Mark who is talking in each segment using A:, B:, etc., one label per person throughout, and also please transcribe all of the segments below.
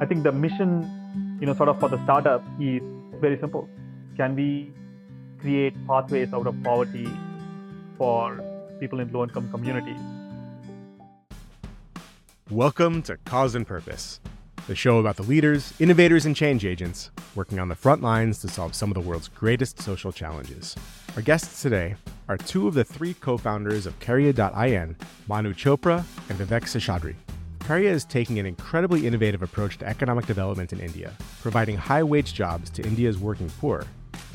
A: I think the mission, you know, sort of for the startup is very simple. Can we create pathways out of poverty for people in low income communities?
B: Welcome to Cause and Purpose, the show about the leaders, innovators, and change agents working on the front lines to solve some of the world's greatest social challenges. Our guests today are two of the three co founders of Karya.in, Manu Chopra and Vivek Seshadri. Karya is taking an incredibly innovative approach to economic development in India, providing high wage jobs to India's working poor,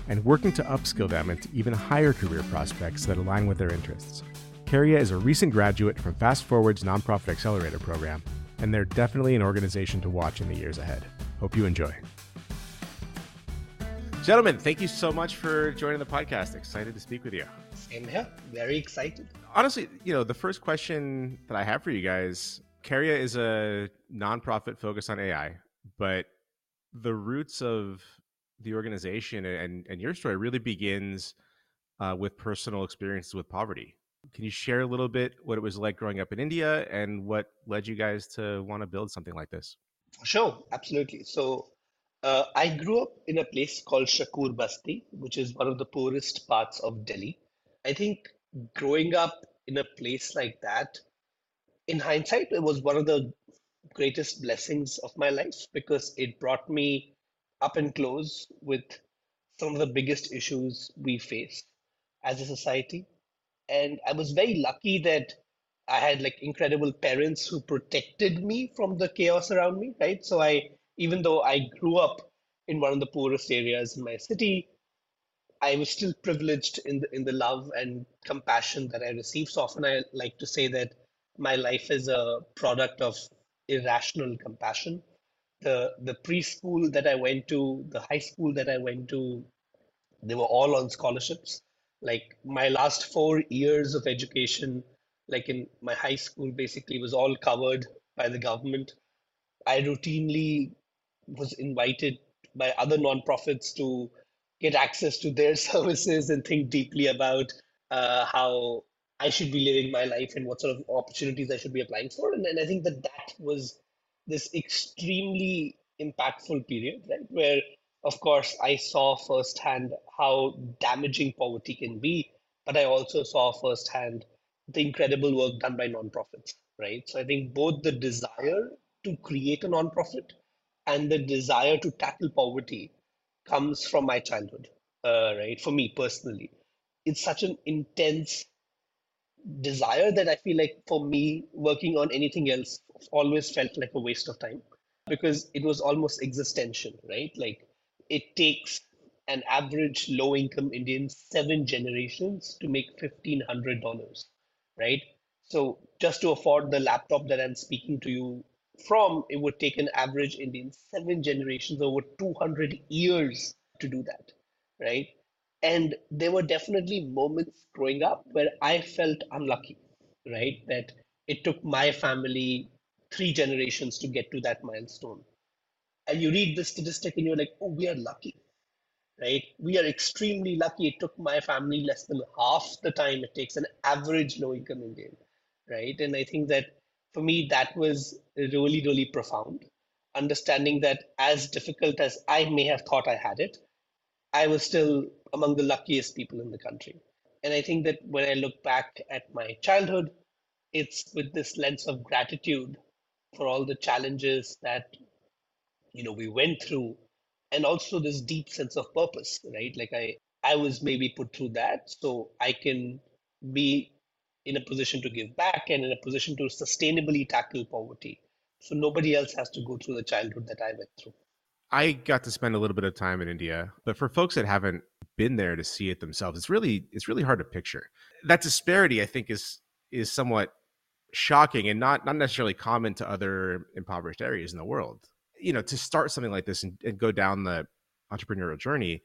B: and working to upskill them into even higher career prospects that align with their interests. Karya is a recent graduate from Fast Forward's nonprofit accelerator program, and they're definitely an organization to watch in the years ahead. Hope you enjoy. Gentlemen, thank you so much for joining the podcast. Excited to speak with you.
C: Same here. Very excited.
B: Honestly, you know, the first question that I have for you guys Karya is a nonprofit focused on AI, but the roots of the organization and, and your story really begins uh, with personal experiences with poverty. Can you share a little bit what it was like growing up in India and what led you guys to want to build something like this?
C: Sure, absolutely. So, uh, I grew up in a place called Shakur Basti, which is one of the poorest parts of Delhi. I think growing up in a place like that in hindsight, it was one of the greatest blessings of my life because it brought me up and close with some of the biggest issues we face as a society. And I was very lucky that I had like incredible parents who protected me from the chaos around me, right? So I, even though I grew up in one of the poorest areas in my city, I was still privileged in the in the love and compassion that I received. So often I like to say that my life is a product of irrational compassion. The the preschool that I went to, the high school that I went to, they were all on scholarships. Like my last four years of education, like in my high school, basically was all covered by the government. I routinely was invited by other nonprofits to get access to their services and think deeply about uh, how I should be living my life and what sort of opportunities I should be applying for. And, and I think that that was this extremely impactful period, right? Where, of course, I saw firsthand how damaging poverty can be, but I also saw firsthand the incredible work done by nonprofits, right? So I think both the desire to create a nonprofit and the desire to tackle poverty comes from my childhood, uh, right? For me personally, it's such an intense desire that I feel like for me, working on anything else always felt like a waste of time because it was almost existential, right? Like it takes an average low income Indian seven generations to make $1,500, right? So just to afford the laptop that I'm speaking to you from, it would take an average Indian seven generations over 200 years to do that, right? And there were definitely moments growing up where I felt unlucky, right? That it took my family three generations to get to that milestone. And you read the statistic and you're like, oh, we are lucky, right? We are extremely lucky. It took my family less than half the time it takes an average low income Indian, right? And I think that for me, that was really, really profound. Understanding that as difficult as I may have thought I had it, I was still among the luckiest people in the country. And I think that when I look back at my childhood, it's with this lens of gratitude for all the challenges that you know we went through and also this deep sense of purpose right? Like i i was maybe put through that. So i can be in a position to give back and in a position to sustainably tackle poverty. So nobody else has to go through the childhood that i went through.
B: I got to spend a little bit of time in India, but for folks that haven't been there to see it themselves, it's really it's really hard to picture. That disparity, I think, is is somewhat shocking and not not necessarily common to other impoverished areas in the world. You know, to start something like this and, and go down the entrepreneurial journey,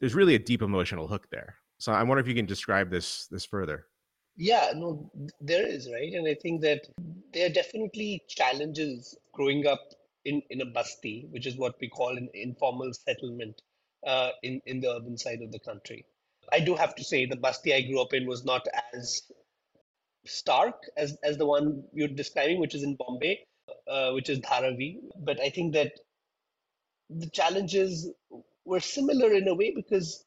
B: there's really a deep emotional hook there. So I wonder if you can describe this this further.
C: Yeah, no, there is, right? And I think that there are definitely challenges growing up in, in a basti, which is what we call an informal settlement uh, in, in the urban side of the country. I do have to say the basti I grew up in was not as stark as, as the one you're describing, which is in Bombay. uh, which is Dharavi. But I think that the challenges were similar in a way because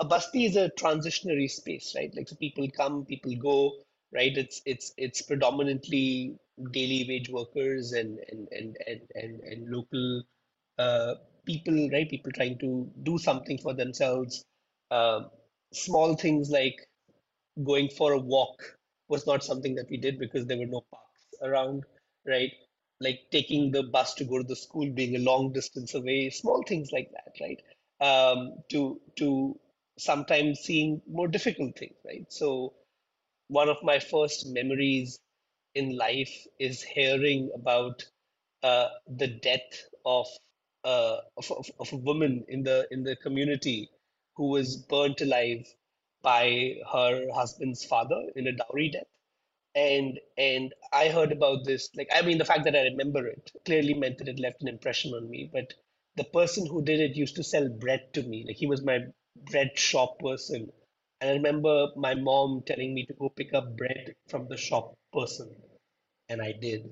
C: a basti is a transitionary space, right? Like so people come, people go, right? It's it's it's predominantly daily wage workers and and and and and, and local uh, people, right? People trying to do something for themselves. Um, small things like going for a walk was not something that we did because there were no parks around, right? Like taking the bus to go to the school being a long distance away, small things like that, right? Um, to to sometimes seeing more difficult things, right? So one of my first memories in life is hearing about uh, the death of, uh, of, of of a woman in the in the community who was burnt alive by her husband's father in a dowry death. And and i heard about this like i mean the fact that i remember it clearly meant that it left an impression on me but the person who did it used to sell bread to me. Like he was my bread shop person. And i remember my mom telling me to go pick up bread from the shop person. And i did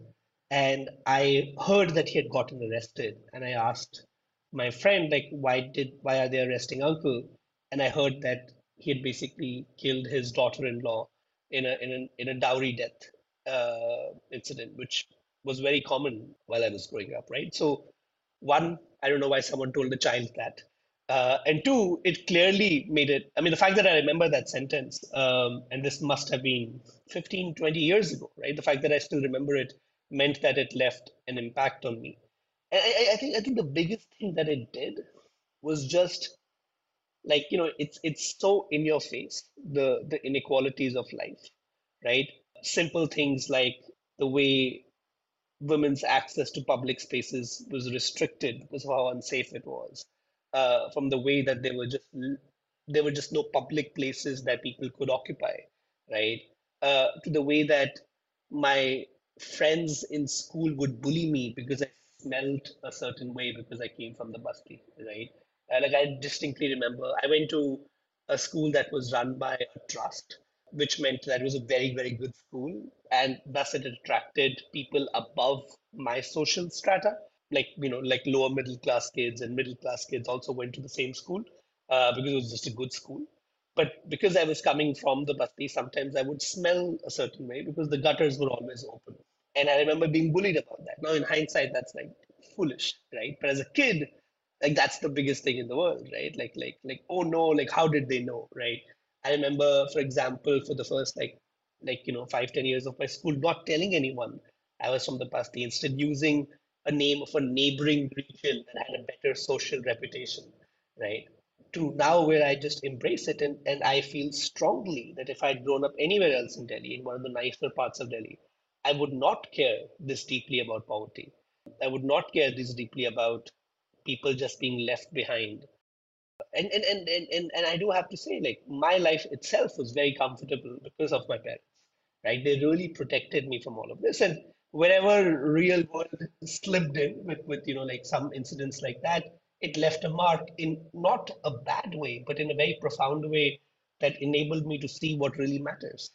C: and i heard that he had gotten arrested and i asked my friend like why did why are they arresting uncle and i heard that he had basically killed his daughter-in-law in a in a in a dowry death uh, incident, which was very common while I was growing up. Right. So, one, I don't know why someone told the child that, uh, and two, it clearly made it. I mean, the fact that I remember that sentence, um, and this must have been 15, 20 years ago, right? The fact that I still remember it meant that it left an impact on me. I, I think I think the biggest thing that it did was just like you know it's it's so in your face the the inequalities of life right simple things like the way women's access to public spaces was restricted because of how unsafe it was uh, from the way that there were just there were just no public places that people could occupy right uh, to the way that my friends in school would bully me because i smelled a certain way because i came from the basti right uh, like I distinctly remember, I went to a school that was run by a trust, which meant that it was a very, very good school. And thus it attracted people above my social strata, like, you know, like lower middle class kids and middle class kids also went to the same school uh, because it was just a good school. But because I was coming from the Basti, sometimes I would smell a certain way because the gutters were always open. And I remember being bullied about that. Now, in hindsight, that's like foolish, right? But as a kid, like that's the biggest thing in the world right like like like oh no like how did they know right i remember for example for the first like like you know five ten years of my school not telling anyone i was from the basti instead using a name of a neighboring region that had a better social reputation right to now where i just embrace it and, and i feel strongly that if i'd grown up anywhere else in delhi in one of the nicer parts of delhi i would not care this deeply about poverty. I would not care this deeply about people just being left behind. And and, and and and and i do have to say like my life itself was very comfortable because of my parents right? They really protected me from all of this. And wherever real world slipped in with with you know like some incidents like that it left a mark in not a bad way but in a very profound way that enabled me to see what really matters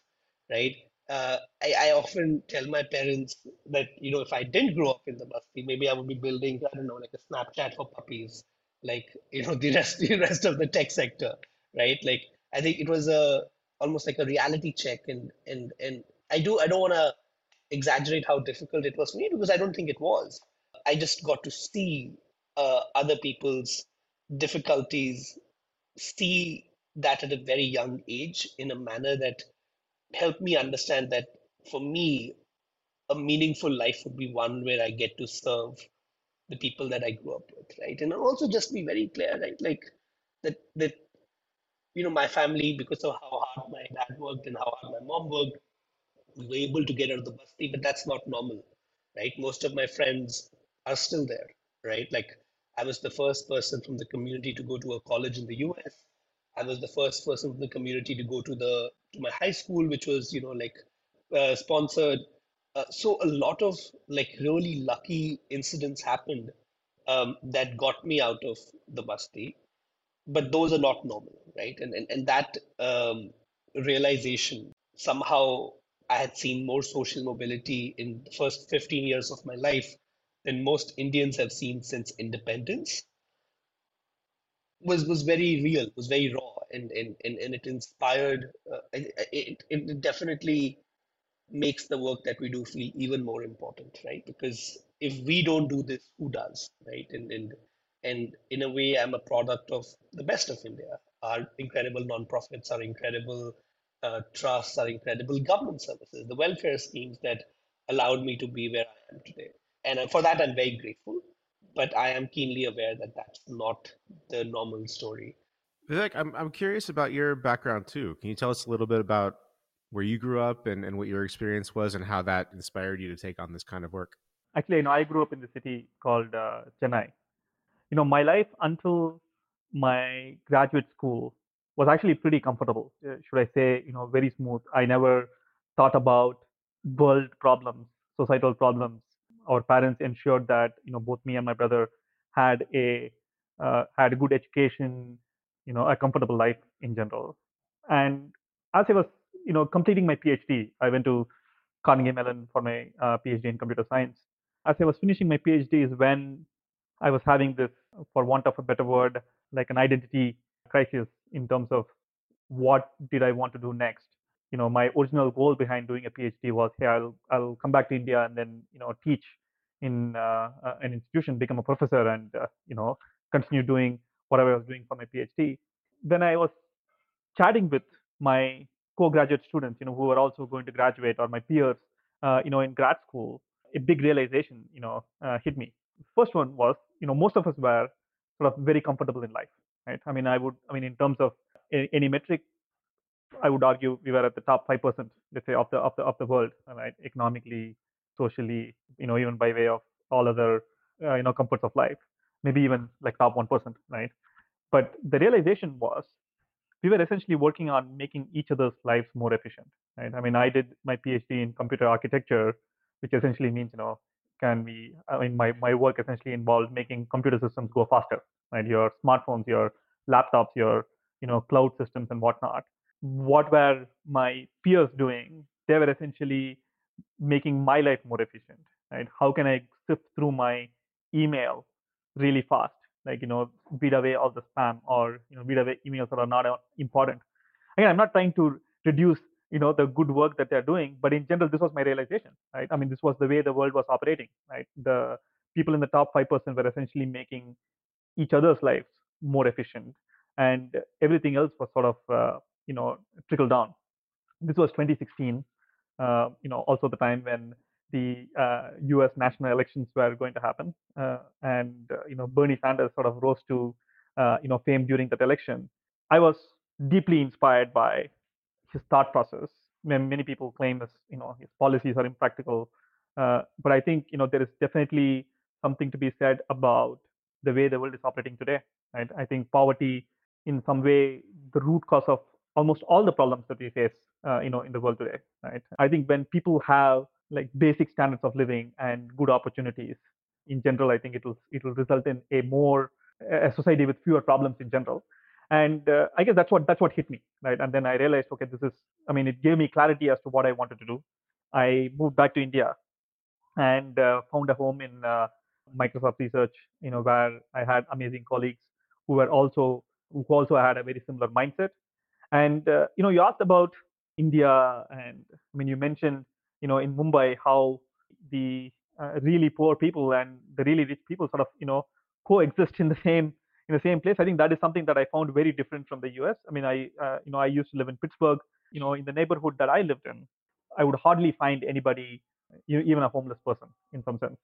C: right uh, I, I often tell my parents that you know if I didn't grow up in the basti, maybe I would be building I don't know like a Snapchat for puppies, like you know the rest the rest of the tech sector, right? Like I think it was a almost like a reality check, and and and I do I don't want to exaggerate how difficult it was for me because I don't think it was. I just got to see uh, other people's difficulties, see that at a very young age in a manner that helped me understand that for me, a meaningful life would be one where I get to serve the people that I grew up with, right? And also just be very clear, right? Like that that you know my family, because of how hard my dad worked and how hard my mom worked, we were able to get out of the basti, but that's not normal, right? Most of my friends are still there, right? Like I was the first person from the community to go to a college in the US. I was the first person from the community to go to the to my high school, which was you know like uh, sponsored. Uh, so a lot of like really lucky incidents happened um, that got me out of the basti, but those are not normal, right? And and and that um, realization somehow I had seen more social mobility in the first 15 years of my life than most Indians have seen since independence was was very real, was very raw, and and and, and it inspired. Uh, it, it definitely makes the work that we do feel even more important, right? Because if we don't do this, who does, right? And and and in a way, I'm a product of the best of India. Our incredible nonprofits, our incredible uh, trusts, our incredible government services, the welfare schemes that allowed me to be where I am today. And for that, I'm very grateful but I am keenly aware that that's not the normal story.
B: Vivek, I'm I'm curious about your background too. Can you tell us a little bit about where you grew up and, and what your experience was and how that inspired you to take on this kind of work?
A: Actually, you know, I grew up in the city called uh, Chennai. You know, my life until my graduate school was actually pretty comfortable. Uh, should I say, you know, very smooth. I never thought about world problems, societal problems, our parents ensured that you know both me and my brother had a uh, had a good education, you know, a comfortable life in general. And as I was you know completing my PhD, I went to Carnegie Mellon for my uh, PhD in computer science. As I was finishing my PhD is when I was having this, for want of a better word, like an identity crisis in terms of what did I want to do next you know my original goal behind doing a phd was hey i'll i'll come back to india and then you know teach in uh, uh, an institution become a professor and uh, you know continue doing whatever i was doing for my phd when i was chatting with my co-graduate students you know who were also going to graduate or my peers uh, you know in grad school. A big realization you know uh, hit me. First one was you know most of us were sort of very comfortable in life right? I mean i would i mean in terms of any metric I would argue we were at the top five percent, let's say, of the of the of the world, right? Economically, socially, you know, even by way of all other uh, you know comforts of life, maybe even like top one percent, right? But the realization was we were essentially working on making each other's lives more efficient, right? I mean, I did my PhD in computer architecture, which essentially means you know can we? I mean, my my work essentially involved making computer systems go faster, right? Your smartphones, your laptops, your you know cloud systems and whatnot what were my peers doing? They were essentially making my life more efficient, right? How can I sift through my email really fast? Like, you know, beat away all the spam or, you know, beat away emails that are not important. Again, I'm not trying to reduce, you know, the good work that they're doing, but in general, this was my realization, right? I mean, this was the way the world was operating, right? The people in the top 5% were essentially making each other's lives more efficient and everything else was sort of uh, you know trickle down. This was 2016. Uh, you know, also the time when the uh, U.S. national elections were going to happen, uh, and uh, you know Bernie Sanders sort of rose to uh, you know fame during that election. I was deeply inspired by his thought process. Many people claim his you know his policies are impractical, but I think you know there is definitely something to be said about the way the world is operating today. Right? I think poverty, in some way, the root cause of almost all the problems that we face, uh, you know, in the world today, right? I think when people have like basic standards of living and good opportunities in general, I think it will it will result in a more a society with fewer problems in general. And uh, I guess that's what that's what hit me, right? And then I realized, okay, this is, I mean, it gave me clarity as to what I wanted to do. I moved back to India and uh, found a home in uh, Microsoft Research, you know, where I had amazing colleagues who were also who also had a very similar mindset and uh, you know, you asked about India, and I mean, you mentioned you know in Mumbai how the uh, really poor people and the really rich people sort of you know coexist in the same in the same place. I think that is something that I found very different from the U.S. I mean, I uh, you know I used to live in Pittsburgh. You know, in the neighborhood that I lived in, I would hardly find anybody, even a homeless person, in some sense,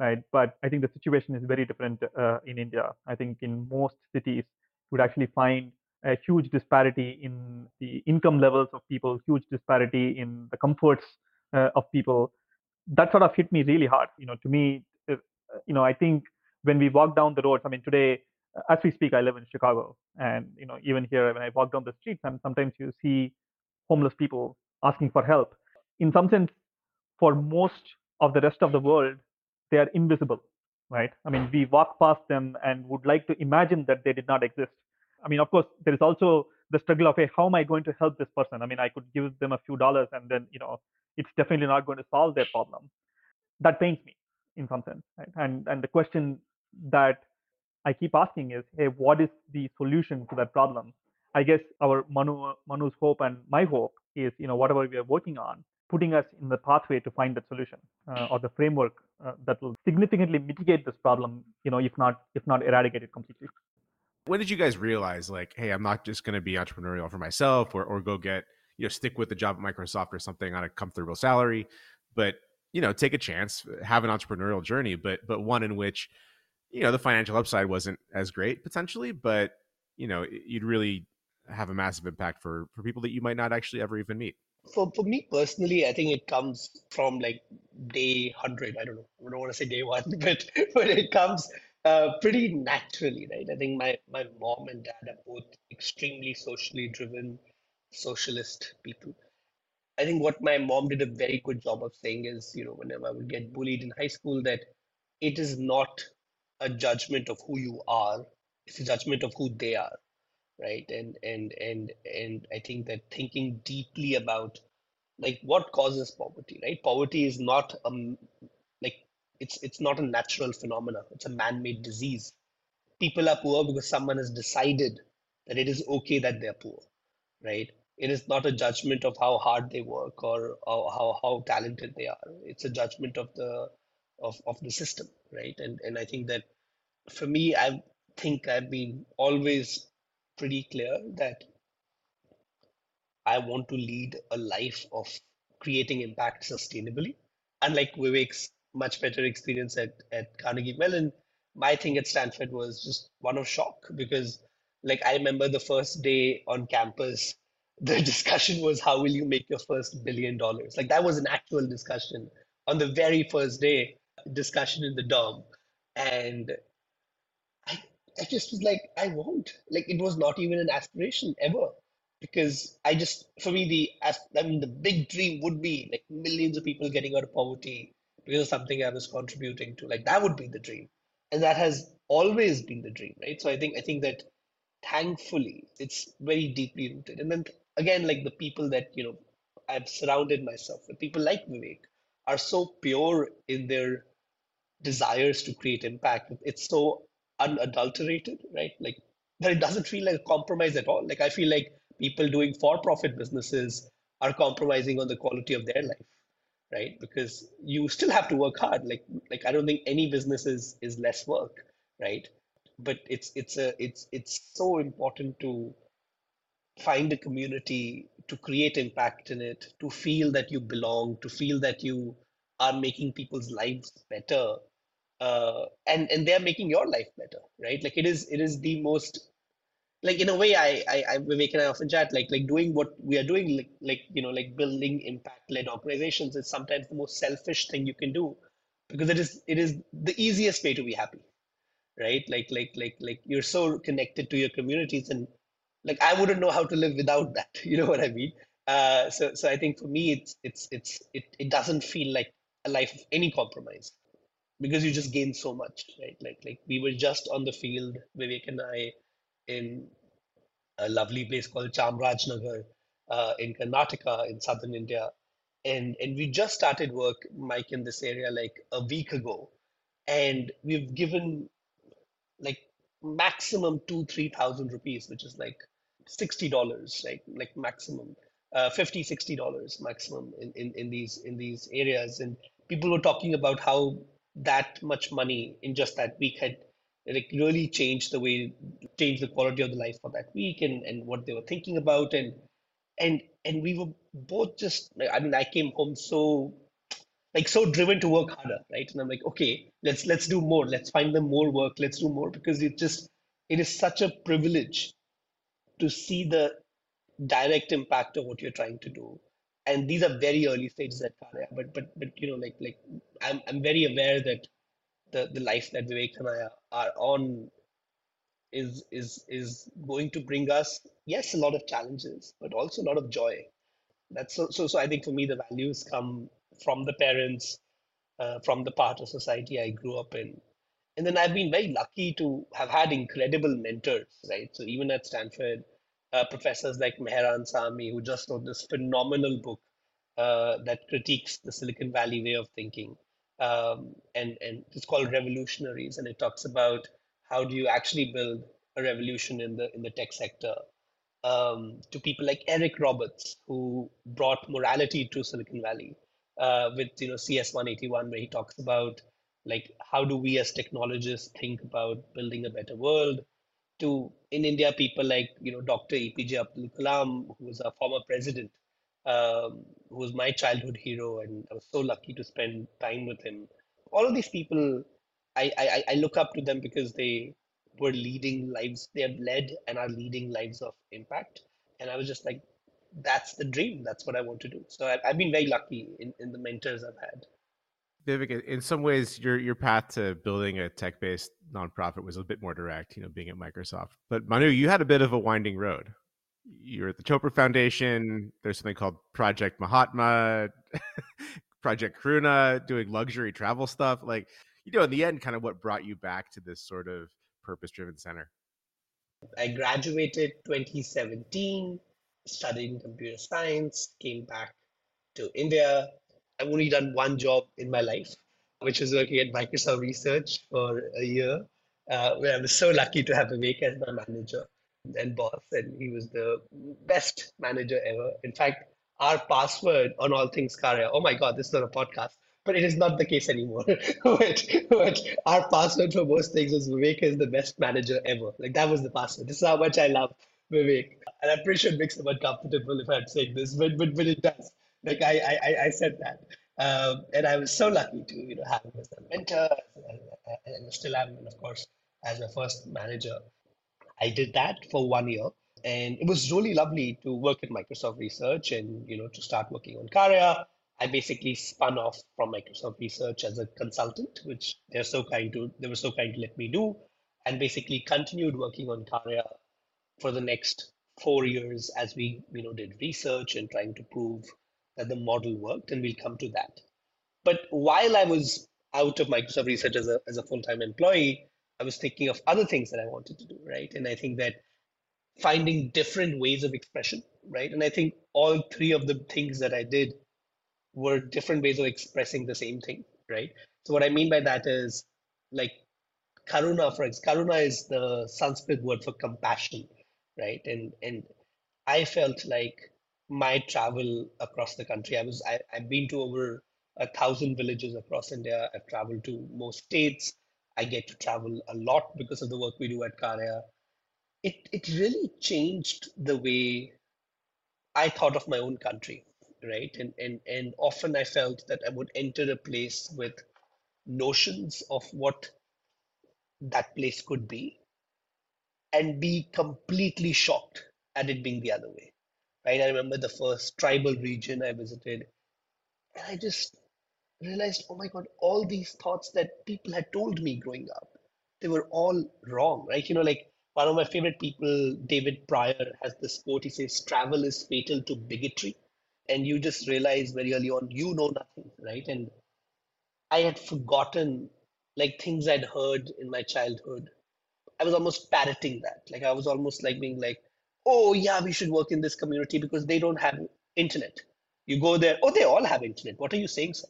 A: right? But I think the situation is very different uh, in India. I think in most cities, you would actually find a huge disparity in the income levels of people, huge disparity in the comforts uh, of people. That sort of hit me really hard. You know, to me, uh, you know, I think when we walk down the roads, I mean, today, uh, as we speak, I live in Chicago, and you know, even here, when I walk down the streets, and sometimes you see homeless people asking for help. In some sense, for most of the rest of the world, they are invisible, right? I mean, we walk past them and would like to imagine that they did not exist I mean, of course, there is also the struggle of, hey, how am I going to help this person? I mean, I could give them a few dollars and then, you know, it's definitely not going to solve their problem. That pains me in some sense. Right? And and the question that I keep asking is, hey, what is the solution to that problem? I guess our Manu Manu's hope and my hope is, you know, whatever we are working on, putting us in the pathway to find that solution uh, or the framework uh, that will significantly mitigate this problem, you know, if not if not eradicate it completely.
B: When did you guys realize, like, hey, I'm not just going to be entrepreneurial for myself, or or go get you know stick with the job at Microsoft or something on a comfortable salary, but you know take a chance, uh, have an entrepreneurial journey, but but one in which you know the financial upside wasn't as great potentially, but you know you'd really have a massive impact for for people that you might not actually ever even meet
C: for for me personally, I think it comes from like day hundred. I don't know. I don't want to say day one, but but it comes uh, pretty naturally, right? I think my my mom and dad are both extremely socially driven, socialist people. I think what my mom did a very good job of saying is, you know, whenever I would get bullied in high school, that it is not a judgment of who you are; it's a judgment of who they are right and and and and i think that thinking deeply about like what causes poverty right poverty is not like it's it's not a natural phenomena it's a man-made disease. People are poor because someone has decided that it is okay that they're poor right? It is not a judgment of how hard they work or, or how how talented they are. It's a judgment of the of, of the system right? And and i think that for me i think i've been always pretty clear that I want to lead a life of creating impact sustainably. Unlike Vivek's much better experience at, at Carnegie Mellon, my thing at Stanford was just one of shock because, like, I remember the first day on campus, the discussion was how will you make your first billion dollars? Like, that was an actual discussion on the very first day, discussion in the dorm. And I, I just was like, I won't. Like, it was not even an aspiration ever because I just for me the I mean the big dream would be like millions of people getting out of poverty of something I was contributing to. Like that would be the dream, and that has always been the dream, right? So I think I think that thankfully it's very deeply rooted. And then again, like the people that you know I've surrounded myself with, people like Vivek, are so pure in their desires to create impact. It's so unadulterated, right? Like that it doesn't feel like a compromise at all. Like I feel like people doing for-profit businesses are compromising on the quality of their life right? Because you still have to work hard. Like like i don't think any business is is less work right? But it's it's a it's it's so important to find a community to create impact in it to feel that you belong to feel that you are making people's lives better uh, and and they're making your life better right? Like it is it is the most like in a way I, I I Vivek and I often chat like like doing what we are doing like like you know like building impact led organizations is sometimes the most selfish thing you can do because it is it is the easiest way to be happy right? Like like like like you're so connected to your communities and like I wouldn't know how to live without that you know what I mean? Uh so so I think for me it's it's it's it, it doesn't feel like a life of any compromise because you just gain so much right? Like like we were just on the field Vivek and I in a lovely place called Chamrajnagar uh, in Karnataka in southern India. And, and we just started work, Mike, in this area like a week ago. And we've given like maximum two, 3,000 rupees, which is like $60, right? Like maximum, uh, 50, $60 maximum in, in, in these in these areas. And people were talking about how that much money in just that week had like really changed the way changed the quality of the life for that week and and what they were thinking about. And and and we were both just i mean i came home so like so driven to work harder right? And i'm like okay let's let's do more. Let's find them more work. Let's do more because it just it is such a privilege to see the direct impact of what you're trying to do. And these are very early stages at Karya, but but but you know like like I'm I'm very aware that the, the life that Vivek and I are, on is is is going to bring us yes a lot of challenges but also a lot of joy. That's so so, so i think for me the values come from the parents uh, from the part of society i grew up in. And then i've been very lucky to have had incredible mentors right? So even at stanford uh, professors like Mehran Sahami, who just wrote this phenomenal book uh, that critiques the Silicon Valley way of thinking. Um, and, and it's called Revolutionaries, and it talks about how do you actually build a revolution in the in the tech sector. Um, to people like Eric Roberts, who brought morality to Silicon Valley uh, with you know CS 181, where he talks about like how do we as technologists think about building a better world to in India, people like you know Dr. APJ Abdul Kalam, who was a former president, um, who was my childhood hero, and I was so lucky to spend time with him. All of these people, I, I, I look up to them because they were leading lives, they have led and are leading lives of impact. And I was just like, that's the dream. That's what I want to do. So I, I've been very lucky in, in the mentors I've had.
B: Vivek, in some ways, your your path to building a tech based nonprofit was a bit more direct, you know, being at Microsoft. But Manu, you had a bit of a winding road you're at the Chopra Foundation. There's something called Project Mahatma, Project Karuna, doing luxury travel stuff. Like, you know, in the end, kind of what brought you back to this sort of purpose driven center?
C: I graduated 2017, studying computer science, came back to India. I've only done one job in my life, which was working at Microsoft Research for a year, uh, where I was so lucky to have Vivek as my manager and boss, and he was the best manager ever. In fact, our password on all things Karya, oh my God, this is not a podcast, but it is not the case anymore. but, but our password for most things was Vivek is the best manager ever. Like that was the password. This is how much I love Vivek. And I'm pretty sure it makes him uncomfortable if I'm saying this, but, but, but it does. Like I, I, I said that. Um, and I was so lucky to you know have him as a mentor, and, and still am, and of course, as my first manager. I did that for one year. And it was really lovely to work at Microsoft Research and you know to start working on Karya. I basically spun off from Microsoft Research as a consultant, which they're so kind to they were so kind to let me do, and basically continued working on Karya for the next four years as we you know did research and trying to prove that the model worked, and we'll come to that. But while I was out of Microsoft Research as a as a full time employee, I was thinking of other things that I wanted to do, right? And I think that finding different ways of expression, right? And I think all three of the things that I did were different ways of expressing the same thing, right? So what I mean by that is like karuna, for example, karuna is the Sanskrit word for compassion, right? And and I felt like my travel across the country, I was I, I've been to over a thousand villages across India. I've traveled to most states. I get to travel a lot because of the work we do at Karya. It, it really changed the way I thought of my own country, right? And, and, and often I felt that I would enter a place with notions of what that place could be and be completely shocked at it being the other way, right? I remember the first tribal region I visited, and I just realized, oh my God, all these thoughts that people had told me growing up, they were all wrong, right? You know, like one of my favorite people, David Pryor, has this quote. He says, travel is fatal to bigotry. And you just realize very early on, you know nothing, right? And I had forgotten like things I'd heard in my childhood. I was almost parroting that. Like I was almost like being like, oh yeah, we should work in this community because they don't have internet. You go there, oh, they all have internet. What are you saying, sir?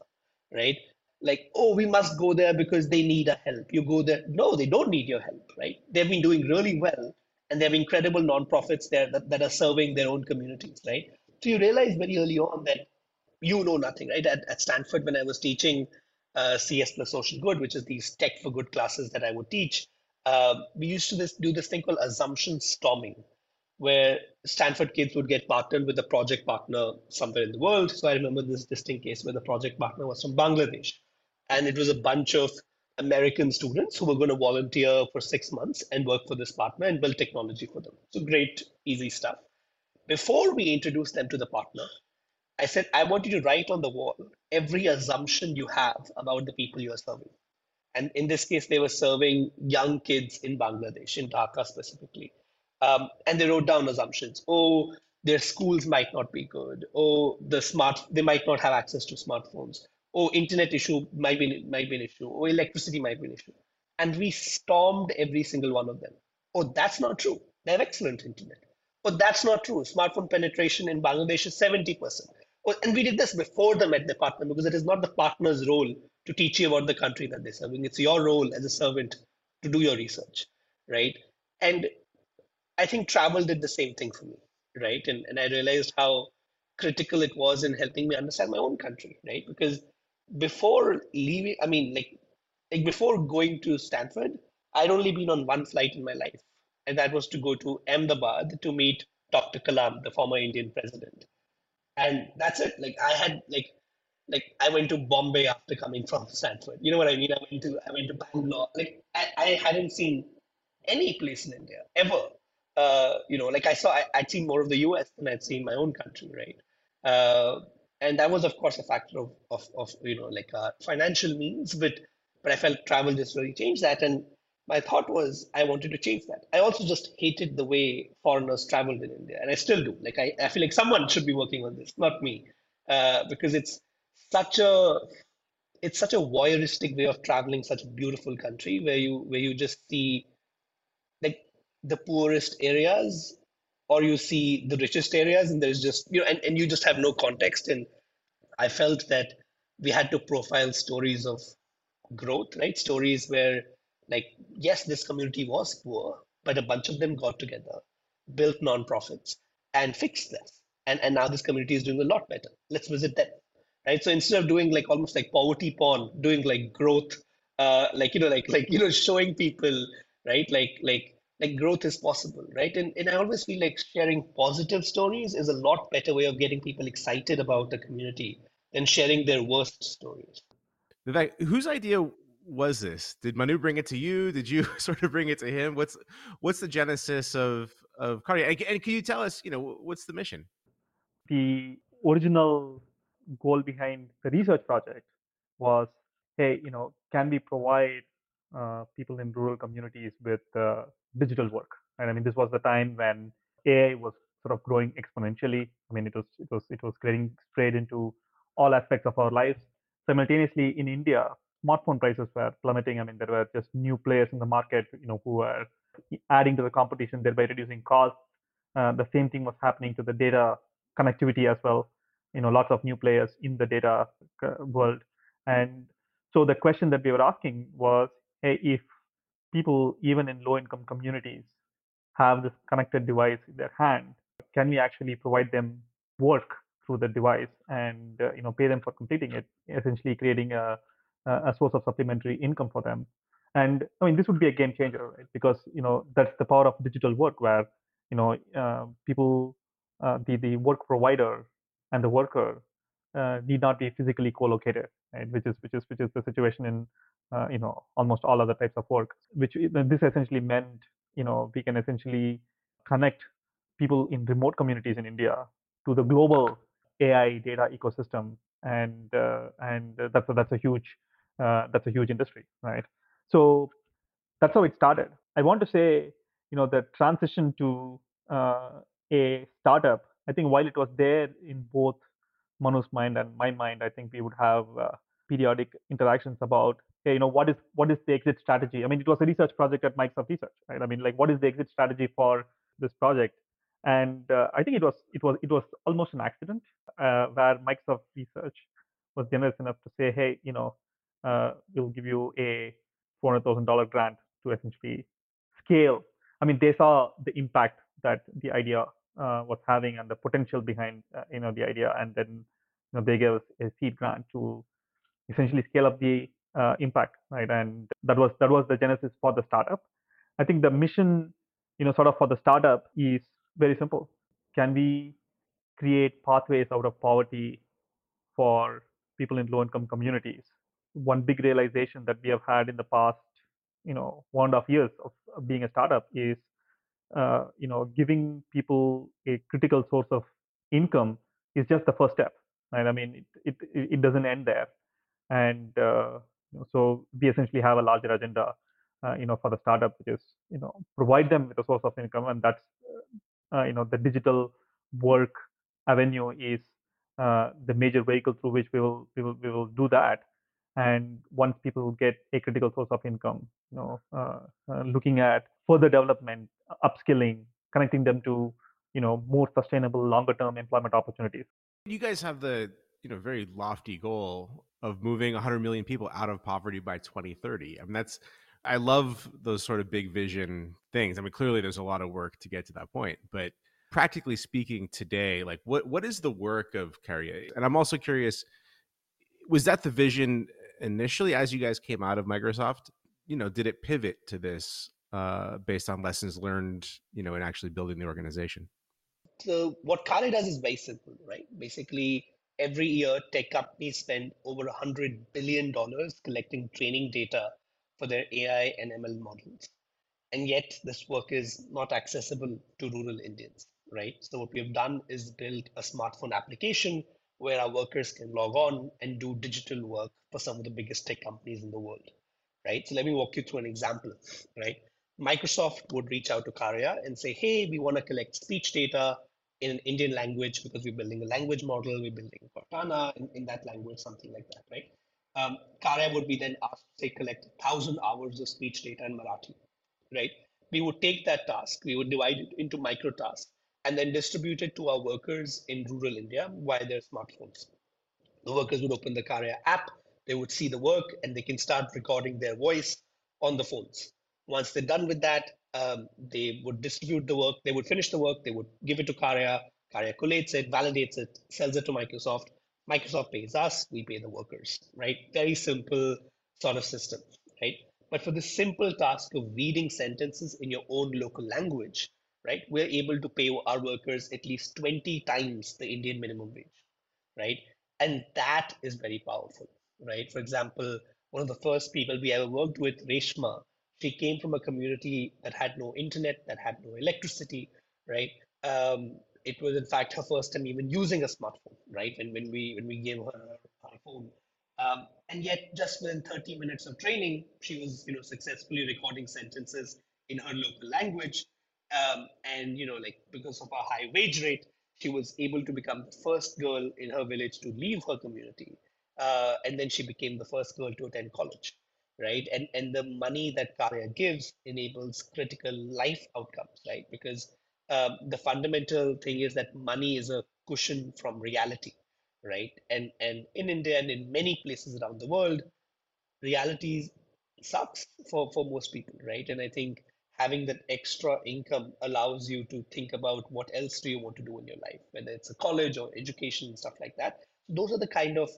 C: Right? Like, oh, we must go there because they need a help. You go there. No, they don't need your help, right? They've been doing really well and they have incredible nonprofits there that, that are serving their own communities, right? So you realize very early on that you know nothing, right? At, at Stanford, when I was teaching uh, CS plus social good, which is these tech for good classes that I would teach, uh, we used to this, do this thing called assumption storming, where Stanford kids would get partnered with a project partner somewhere in the world. So I remember this distinct case where the project partner was from Bangladesh. And it was a bunch of American students who were going to volunteer for six months and work for this partner and build technology for them. So great, easy stuff. Before we introduced them to the partner, I said, I want you to write on the wall every assumption you have about the people you are serving. And in this case, they were serving young kids in Bangladesh, in Dhaka specifically. Um, and they wrote down assumptions. Oh, their schools might not be good. Oh, the smart they might not have access to smartphones. Oh, internet issue might be might be an issue. Oh, electricity might be an issue. And we stormed every single one of them. Oh, that's not true. They have excellent internet. Oh, that's not true. Smartphone penetration in Bangladesh is 70%. oh, and we did this before the Met Department because it is not the partner's role to teach you about the country that they're serving. It's your role as a servant to do your research, right? And I think travel did the same thing for me, right? And and I realized how critical it was in helping me understand my own country, right? Because before leaving, I mean, like like before going to Stanford, I'd only been on one flight in my life, and that was to go to Ahmedabad to meet Dr. Kalam, the former Indian president. And that's it. Like I had like like I went to Bombay after coming from Stanford. You know what I mean? I went to I went to Bangalore. Like I, I hadn't seen any place in India ever. Uh, you know, like I saw I, I'd seen more of the US than I'd seen my own country, right? Uh, and that was of course a factor of, of, of you know like uh, financial means, but but I felt travel just really changed that. And my thought was I wanted to change that. I also just hated the way foreigners traveled in India, and I still do. Like I, I feel like someone should be working on this, not me, uh, because it's such a it's such a voyeuristic way of traveling such a beautiful country where you where you just see the poorest areas or you see the richest areas and there's just you know and, and you just have no context. And i felt that we had to profile stories of growth right? Stories where like yes this community was poor but a bunch of them got together built nonprofits and fixed this. And and now this community is doing a lot better. Let's visit them right? So instead of doing like almost like poverty porn doing like growth uh like you know like like you know showing people right? Like like like growth is possible right and, and i always feel like sharing positive stories is a lot better way of getting people excited about the community than sharing their worst stories
B: Vivek, whose idea was this? Did Manu bring it to you? Did you sort of bring it to him? What's what's the genesis of of Karya? And, and can you tell us, you know, what's the mission?
A: The original goal behind the research project was, hey, you know, can we provide uh, people in rural communities with uh, digital work? And I mean, this was the time when AI was sort of growing exponentially. I mean, it was it was it was getting straight into all aspects of our lives. Simultaneously, in India, smartphone prices were plummeting. I mean, there were just new players in the market, you know, who were adding to the competition, thereby reducing costs. Uh, the same thing was happening to the data connectivity as well. You know, lots of new players in the data uh, world, and so the question that we were asking was, hey, if people even in low-income communities have this connected device in their hand, can we actually provide them work through the device and uh, you know pay them for completing it, essentially creating a a source of supplementary income for them. And I mean, this would be a game changer, right? Because you know that's the power of digital work, where you know uh, people, uh, the the work provider and the worker uh, need not be physically co-located, right? Which is which is which is the situation in uh, you know almost all other types of work. Which this essentially meant you know we can essentially connect people in remote communities in India to the global AI data ecosystem, and uh, and that's a, that's a huge uh, that's a huge industry, right? So that's how it started. I want to say, you know, the transition to uh, a startup. I think while it was there in both Manu's mind and my mind, I think we would have uh, periodic interactions about, hey, you know, what is what is the exit strategy? I mean, it was a research project at Microsoft Research, right? I mean, like, what is the exit strategy for this project? And uh, I think it was it was it was almost an accident uh, where Microsoft Research was generous enough to say, hey, you know, uh, we'll give you a $400,000 grant to essentially scale. I mean, they saw the impact that the idea uh, was having and the potential behind, uh, you know, the idea, and then you know they gave us a seed grant to essentially scale up the uh, impact, right? And that was that was the genesis for the startup. I think the mission, you know, sort of for the startup is very simple. Can we create pathways out of poverty for people in low-income communities one big realization that we have had in the past, you know, one and a half years of, being a startup is, uh, you know, giving people a critical source of income is just the first step. Right? I mean, it it, it doesn't end there, and uh, so we essentially have a larger agenda, uh, you know, for the startup, which is you know provide them with a source of income, and that's uh, you know the digital work avenue is uh, the major vehicle through which we will we will we will do that. And once people get a critical source of income you know uh, uh, looking at further development upskilling connecting them to you know more sustainable longer term employment opportunities.
B: You guys have the you know very lofty goal of moving 100 million people out of poverty by 2030. I mean that's I love those sort of big vision things. I mean clearly there's a lot of work to get to that point, but practically speaking today, like what what is the work of Karya? And I'm also curious was that the vision initially as you guys came out of Microsoft? You know, did it pivot to this uh, based on lessons learned, you know, in actually building the organization?
C: So what Karya does is very simple, right? Basically, every year tech companies spend over a hundred billion dollars collecting training data for their AI and ML models. And yet this work is not accessible to rural Indians, right? So what we have done is build a smartphone application where our workers can log on and do digital work for some of the biggest tech companies in the world, right? So let me walk you through an example, right? Microsoft would reach out to Karya and say, hey, we want to collect speech data in an Indian language because we're building a language model, we're building Cortana in, in that language, something like that, right? Um, would be then asked to say collect a thousand hours of speech data in Marathi, right? We would take that task, we would divide it into micro tasks, and then distribute it to our workers in rural India via their smartphones. The workers would open the Karya app, they would see the work, and they can start recording their voice on the phones. Once they're done with that, um, they would distribute the work, they would finish the work, they would give it to Karya, Karya collates it, validates it, sells it to Microsoft. Microsoft pays us, we pay the workers, right? Very simple sort of system, right? But for the simple task of reading sentences in your own local language, right, we're able to pay our workers at least 20 times the Indian minimum wage, right? And that is very powerful, right? For example, one of the first people we ever worked with, Reshma, she came from a community that had no internet, that had no electricity, right? Um, it was in fact her first time even using a smartphone, right? When when we when we gave her our phone, um, and yet just within 30 minutes of training, she was you know successfully recording sentences in her local language, um, and you know like because of our high wage rate, she was able to become the first girl in her village to leave her community, uh, and then she became the first girl to attend college right? And and the money that Karya gives enables critical life outcomes, right? Because um, the fundamental thing is that money is a cushion from reality, right? And and in India and in many places around the world, reality sucks for for most people, right? And I think having that extra income allows you to think about what else do you want to do in your life, whether it's a college or education and stuff like that. Those are the kind of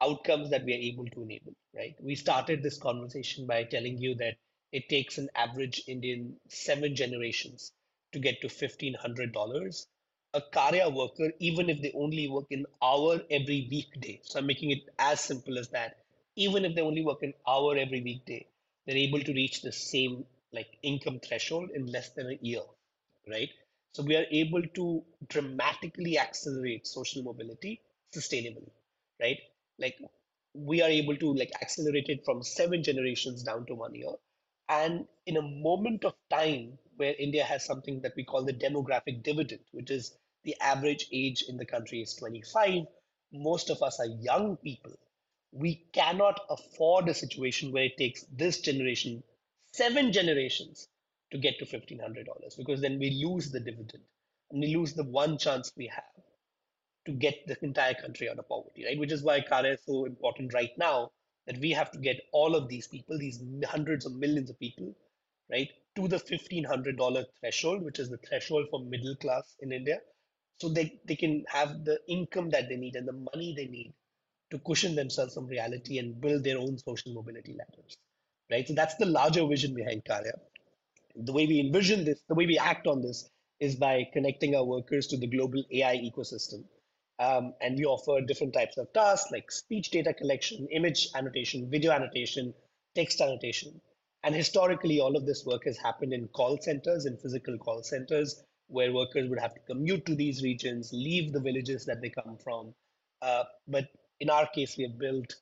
C: outcomes that we are able to enable, right? We started this conversation by telling you that it takes an average Indian seven generations to get to $1,500. A Karya worker, even if they only work an hour every weekday, so I'm making it as simple as that, even if they only work an hour every weekday, they're able to reach the same like income threshold in less than a year, right? So we are able to dramatically accelerate social mobility sustainably, right? Like we are able to like accelerate it from seven generations down to one year. And in a moment of time where india has something that we call the demographic dividend which is the average age in the country is 25 most of us are young people we cannot afford a situation where it takes this generation seven generations to get to $1500 because then we lose the dividend and we lose the one chance we have to get the entire country out of poverty, right? Which is why Karya is so important right now that we have to get all of these people, these hundreds of millions of people, right, to the $1,500 threshold, which is the threshold for middle class in India. So they, they can have the income that they need and the money they need to cushion themselves from reality and build their own social mobility ladders, right? So that's the larger vision behind Karya. The way we envision this, the way we act on this is by connecting our workers to the global AI ecosystem um, and we offer different types of tasks like speech data collection, image annotation, video annotation, text annotation. And historically, all of this work has happened in call centers, in physical call centers, where workers would have to commute to these regions, leave the villages that they come from. Uh, but in our case, we have built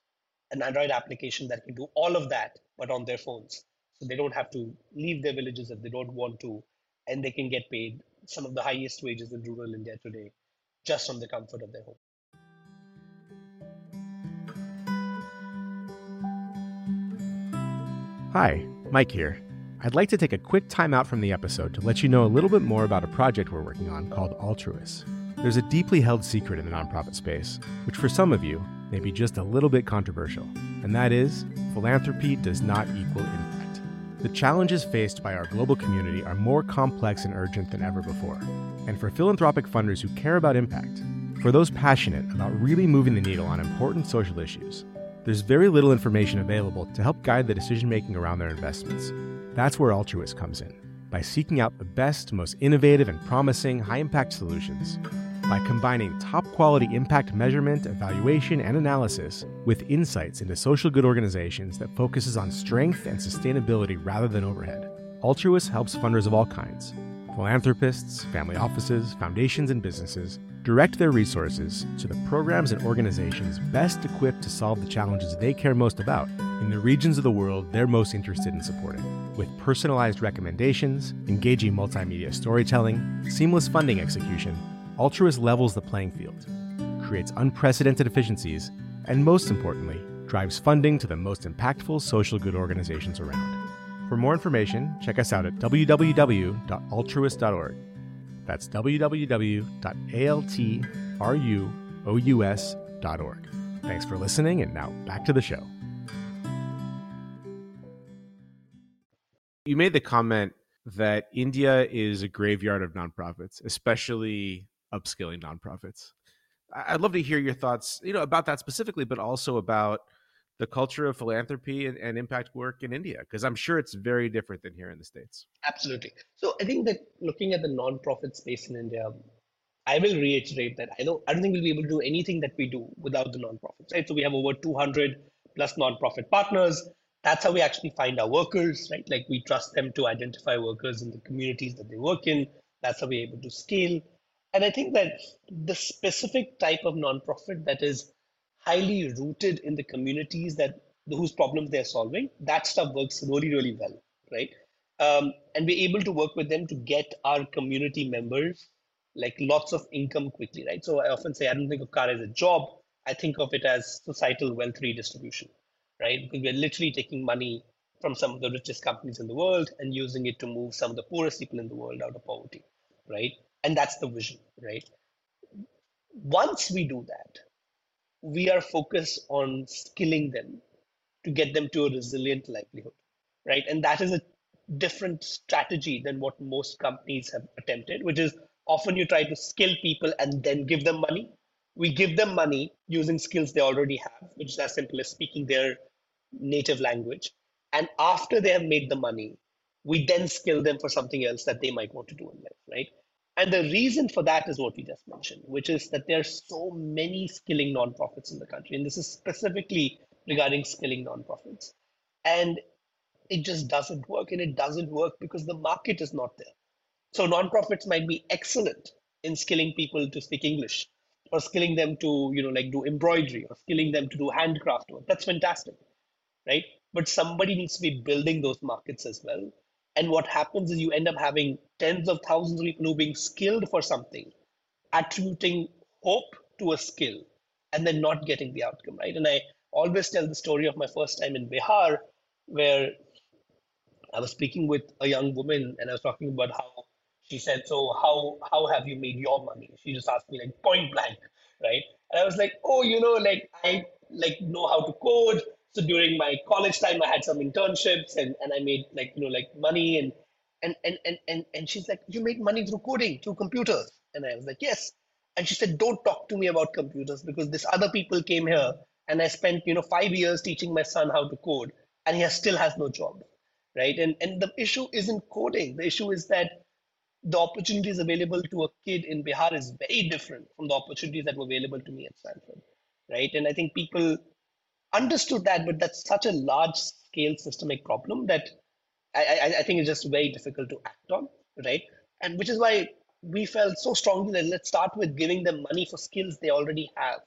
C: an Android application that can do all of that, but on their phones. So they don't have to leave their villages if they don't want to, and they can get paid some of the highest wages in rural India today just from the comfort of their home.
B: Hi, Mike here. I'd like to take a quick time out from the episode to let you know a little bit more about a project we're working on called Altruist. There's a deeply held secret in the nonprofit space, which for some of you may be just a little bit controversial, and that is philanthropy does not equal impact. The challenges faced by our global community are more complex and urgent than ever before. And for philanthropic funders who care about impact, for those passionate about really moving the needle on important social issues, there's very little information available to help guide the decision making around their investments. That's where Altruist comes in, by seeking out the best, most innovative, and promising high impact solutions by combining top quality impact measurement, evaluation, and analysis with insights into social good organizations that focuses on strength and sustainability rather than overhead. Altruist helps funders of all kinds philanthropists, family offices, foundations, and businesses direct their resources to the programs and organizations best equipped to solve the challenges they care most about in the regions of the world they're most interested in supporting. With personalized recommendations, engaging multimedia storytelling, seamless funding execution, Altruist levels the playing field, creates unprecedented efficiencies, and most importantly, drives funding to the most impactful social good organizations around. For more information, check us out at www.altruist.org. That's www.altruist.org. Thanks for listening, and now back to the show. You made the comment that India is a graveyard of nonprofits, especially upskilling nonprofits. I'd love to hear your thoughts, you know, about that specifically, but also about the culture of philanthropy and, and impact work in India, because I'm sure it's very different than here in the States.
C: Absolutely. So I think that looking at the nonprofit space in India, I will reiterate that I don't I don't think we'll be able to do anything that we do without the nonprofits. Right. So we have over 200 plus nonprofit partners. That's how we actually find our workers, right? Like we trust them to identify workers in the communities that they work in. That's how we're able to scale. And I think that the specific type of nonprofit that is highly rooted in the communities that whose problems they're solving, that stuff works really, really well, right? Um, and we're able to work with them to get our community members like lots of income quickly, right? So I often say I don't think of Karya as a job. I think of it as societal wealth redistribution, right? Because we're literally taking money from some of the richest companies in the world and using it to move some of the poorest people in the world out of poverty, right? And that's the vision, right? Once we do that, we are focused on skilling them to get them to a resilient livelihood, right? And that is a different strategy than what most companies have attempted, which is often you try to skill people and then give them money. We give them money using skills they already have, which is as simple as speaking their native language. And after they have made the money, we then skill them for something else that they might want to do in life, right? And the reason for that is what we just mentioned, which is that there are so many skilling nonprofits in the country. And this is specifically regarding skilling nonprofits. And it just doesn't work. And it doesn't work because the market is not there. So nonprofits might be excellent in skilling people to speak English or skilling them to, you know, like do embroidery or skilling them to do handcraft work. That's fantastic, right? But somebody needs to be building those markets as well. And what happens is you end up having tens of thousands of people who are being skilled for something, attributing hope to a skill, and then not getting the outcome, right? And I always tell the story of my first time in Bihar, where I was speaking with a young woman and I was talking about how she said, So how how have you made your money? She just asked me like point blank, right? And I was like, Oh, you know, like I like know how to code. So during my college time, I had some internships and, and I made like, you know, like money and, and, and, and, and, and she's like, you made money through coding, through computers. And I was like, yes. And she said, don't talk to me about computers because this other people came here and I spent, you know, five years teaching my son how to code and he still has no job. Right. And, and the issue isn't coding. The issue is that the opportunities available to a kid in Bihar is very different from the opportunities that were available to me at Stanford. Right. And I think people understood that, but that's such a large scale systemic problem that I, I, I think it's just very difficult to act on, right? And which is why we felt so strongly that let's start with giving them money for skills they already have.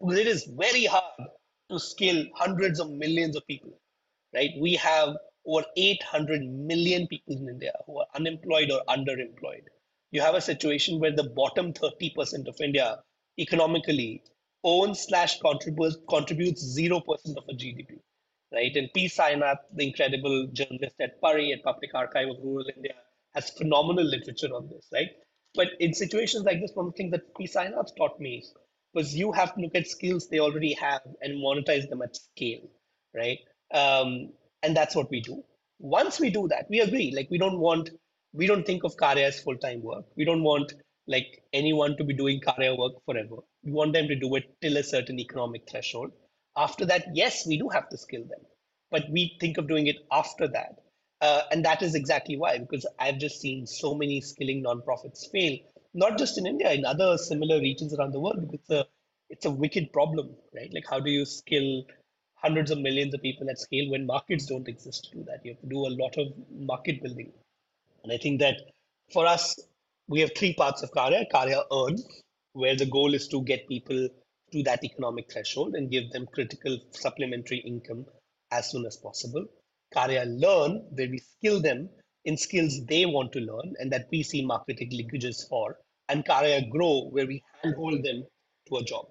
C: Because it is very hard to skill hundreds of millions of people, right? We have over 800 million people in India who are unemployed or underemployed. You have a situation where the bottom 30% of India economically owns slash contributes contributes zero percent of a GDP, right? And P. Sainath, the incredible journalist at PARI at Public Archive of Rural India, has phenomenal literature on this, right? But in situations like this, one of the things that P. Sainath taught me was you have to look at skills they already have and monetize them at scale, right? Um, and that's what we do. Once we do that, we agree. Like we don't want, we don't think of Karya as full time work. We don't want like anyone to be doing Karya work forever. We want them to do it till a certain economic threshold. After that, yes, we do have to skill them, but we think of doing it after that. Uh, and that is exactly why, because I've just seen so many skilling nonprofits fail, not just in India, in other similar regions around the world. It's a it's a wicked problem, right? Like how do you skill hundreds of millions of people at scale when markets don't exist to do that? You have to do a lot of market building. And I think that for us, we have three parts of Karya. Karya Earn, where the goal is to get people to that economic threshold and give them critical supplementary income as soon as possible. Karya Learn, where we skill them in skills they want to learn and that we see marketing linkages for. And Karya Grow, where we handhold them to a job,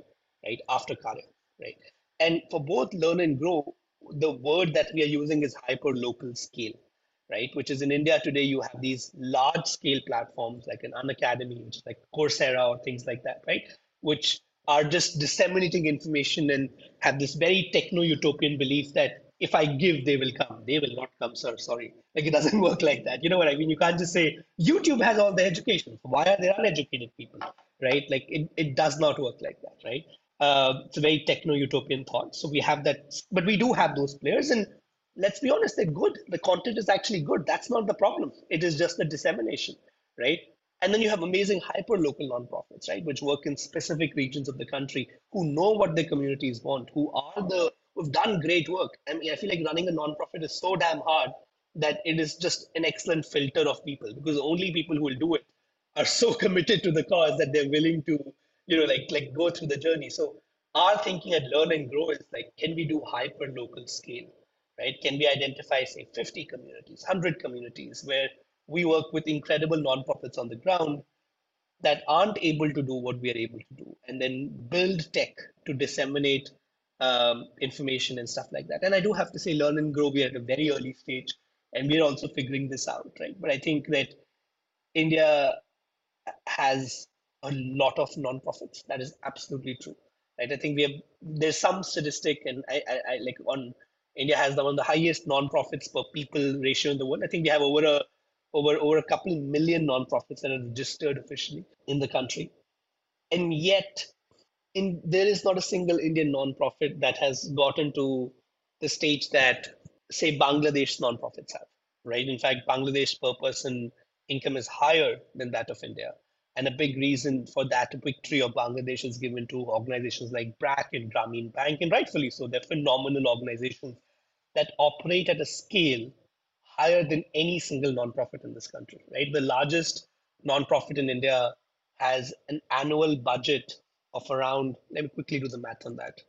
C: right, after Karya, right? And for both Learn and Grow, the word that we are using is hyper local scale right? Which is in India today, you have these large scale platforms like an Unacademy, which is like Coursera or things like that, right? Which are just disseminating information and have this very techno utopian belief that if I give, they will come. They will not come, sir. Sorry. Like it doesn't work like that. You know what I mean? You can't just say YouTube has all the education. Why are there uneducated people? Right? Like it, it does not work like that, right? Uh, it's a very techno utopian thought. So we have that, but we do have those players. And let's be honest, they're good. The content is actually good. That's not the problem. It is just the dissemination, right? And then you have amazing hyper local nonprofits, right, which work in specific regions of the country who know what their communities want, who are the who've done great work. I mean, I feel like running a nonprofit is so damn hard that it is just an excellent filter of people because only people who will do it are so committed to the cause that they're willing to, you know, like like go through the journey. So our thinking at Learn and Grow is like, can we do hyper local scale? Right? Can we identify, say, 50 communities, 100 communities where we work with incredible nonprofits on the ground that aren't able to do what we are able to do, and then build tech to disseminate um, information and stuff like that. And I do have to say, learn and grow, we are at a very early stage, and we're also figuring this out, right? But I think that India has a lot of nonprofits. That is absolutely true, right? I think we have there's some statistic, and I, I, I like on India has the, one of the highest nonprofits per people ratio in the world. I think we have over a over over a couple million nonprofits that are registered officially in the country, and yet, in there is not a single Indian nonprofit that has gotten to the stage that say Bangladesh nonprofits have. Right. In fact, Bangladesh per person income is higher than that of India. And a big reason for that victory of Bangladesh is given to organizations like BRAC and Grameen Bank, and rightfully so. They're phenomenal organizations that operate at a scale higher than any single nonprofit in this country, right? The largest nonprofit in India has an annual budget of around, let me quickly do the math on that.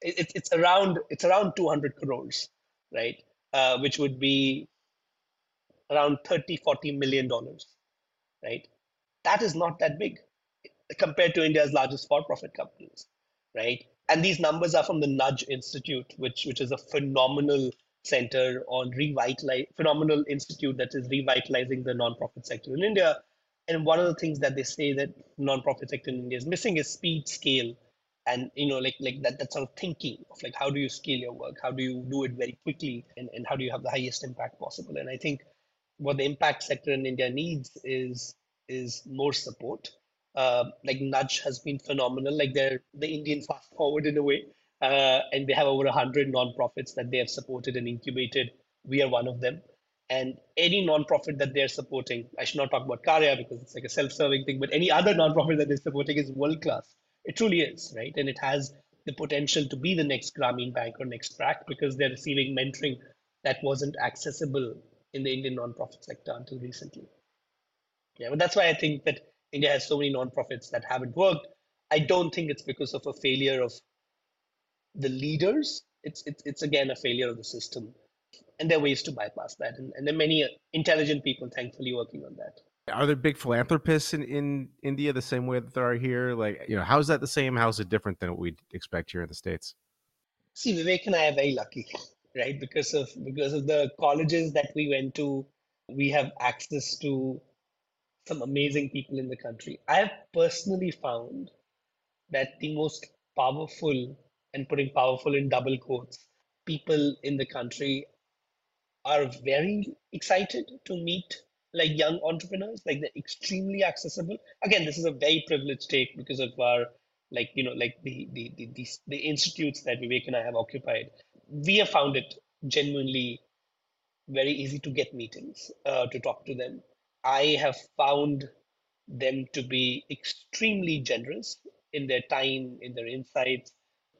C: It, it's around it's around 200 crores, right? Uh, which would be around 30, 40 million dollars, right? That is not that big compared to India's largest for-profit companies, right? And these numbers are from the Nudge Institute, which which is a phenomenal center on revitalize phenomenal institute that is revitalizing the nonprofit sector in India. And one of the things that they say that nonprofit sector in India is missing is speed, scale, and you know, like like that that sort of thinking of like how do you scale your work, how do you do it very quickly, and, and how do you have the highest impact possible. And I think what the impact sector in India needs is is more support. Uh, like Nudge has been phenomenal. Like they're the Indian fast forward in a way, uh, and they have over hundred nonprofits that they have supported and incubated. We are one of them. And any nonprofit that they're supporting, I should not talk about Karya because it's like a self-serving thing, but any other nonprofit that they're supporting is world class. It truly is, right? And it has the potential to be the next Grameen Bank or next BRAC because they're receiving mentoring that wasn't accessible in the Indian nonprofit sector until recently. Yeah, but that's why I think that India has so many nonprofits that haven't worked. I don't think it's because of a failure of the leaders. It's it's, it's again a failure of the system, and there are ways to bypass that. And, and there are many intelligent people, thankfully, working on that.
B: Are there big philanthropists in, in India the same way that there are here? Like, you know, how is that the same? How is it different than what we expect here in the states?
C: See, Vivek and I are very lucky, right? Because of because of the colleges that we went to, we have access to some amazing people in the country. I have personally found that the most powerful, and putting powerful in double quotes, people in the country are very excited to meet like young entrepreneurs like they're extremely accessible. Again this is a very privileged take because of our like you know like the the the, the, the institutes that vivek and i have occupied. We have found it genuinely very easy to get meetings uh, to talk to them i have found them to be extremely generous in their time in their insights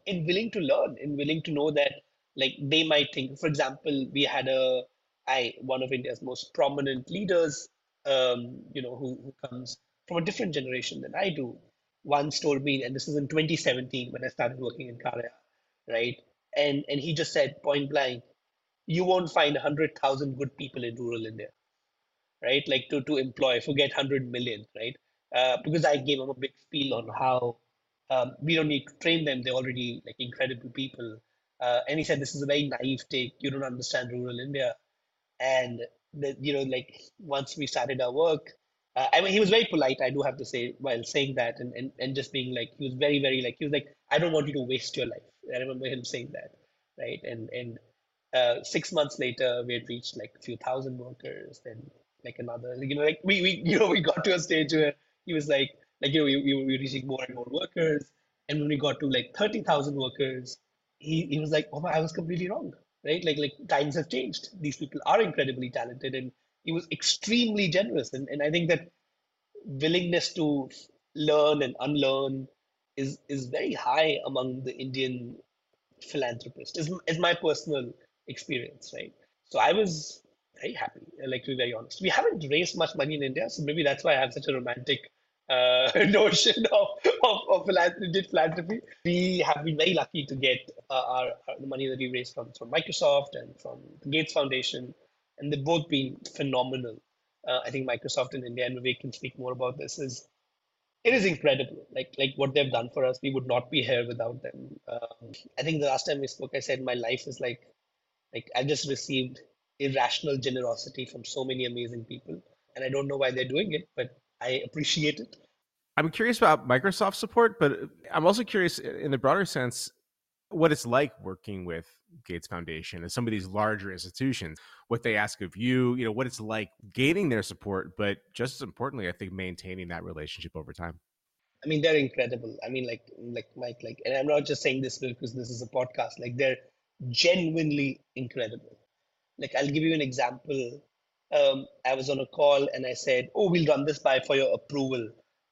C: in willing to learn in willing to know that like they might think for example we had a i one of india's most prominent leaders um, you know who, who comes from a different generation than i do once told me and this is in 2017 when i started working in Karya, right? And and he just said point blank you won't find 100000 good people in rural india right? Like to to employ forget 100 million right? Uh, because i gave him a big spiel on how um, we don't need to train them. They're already like incredible people. Uh, and he said this is a very naive take. You don't understand rural india. And the, you know like once we started our work uh, i mean he was very polite i do have to say while saying that and, and and just being like he was very very like he was like i don't want you to waste your life. I remember him saying that right? And and uh, six months later we had reached like a few thousand workers then like another you know like we, we you know we got to a stage where he was like like you know we, we were reaching more and more workers and when we got to like 30,000 workers he, he was like oh my I was completely wrong right? Like like times have changed. These people are incredibly talented and he was extremely generous and, and I think that willingness to learn and unlearn is is very high among the Indian philanthropists is, is my personal experience right? So I was very happy like to be very honest we haven't raised much money in India so maybe that's why I have such a romantic uh, notion of, of, of philanthropy. We have been very lucky to get uh, our, our, the money that we raised from, from Microsoft and from the Gates Foundation, and they've both been phenomenal. Uh, I think Microsoft in India, and Vivek can speak more about this, is it is incredible. Like like what they've done for us, we would not be here without them. Um, I think the last time we spoke, I said my life is like like I just received irrational generosity from so many amazing people, and I don't know why they're doing it, but I appreciate it.
B: I'm curious about Microsoft support, but I'm also curious in the broader sense what it's like working with Gates Foundation and some of these larger institutions, what they ask of you, you know, what it's like gaining their support, but just as importantly, I think maintaining that relationship over time.
C: I mean, they're incredible. I mean, like, like Mike, like, and I'm not just saying this because this is a podcast. Like, they're genuinely incredible. Like, I'll give you an example um, I was on a call and I said, "Oh, we'll run this by for your approval,"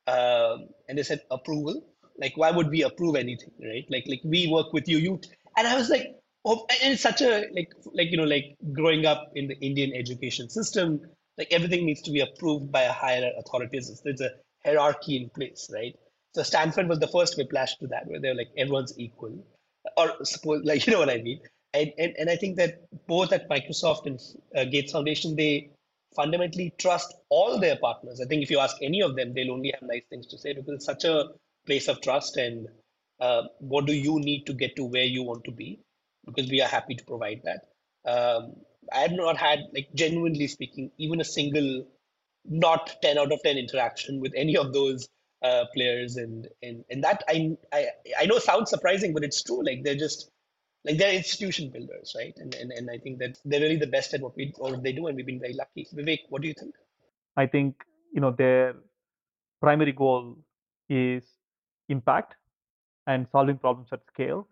C: um, and they said, "Approval? Like, why would we approve anything, right? Like, like we work with you, you." And I was like, "Oh," and it's such a like, like you know, like growing up in the Indian education system, like everything needs to be approved by a higher authority. There's a hierarchy in place, right? So Stanford was the first whiplash to that, where they're like everyone's equal, or suppose like you know what I mean and, and, and I think that both at Microsoft and uh, Gates Foundation, they fundamentally trust all their partners. I think if you ask any of them, they'll only have nice things to say because it's such a place of trust. And uh, what do you need to get to where you want to be? Because we are happy to provide that. Um, I have not had, like, genuinely speaking, even a single not 10 out of 10 interaction with any of those uh, players. And, and, and that I, I, I know sounds surprising, but it's true. Like, they're just like they're institution builders, right? And, and and I think that they're really the best at what we what they do, and we've been very lucky. Vivek, what do you think?
A: I think you know their primary goal is impact and solving problems at scale.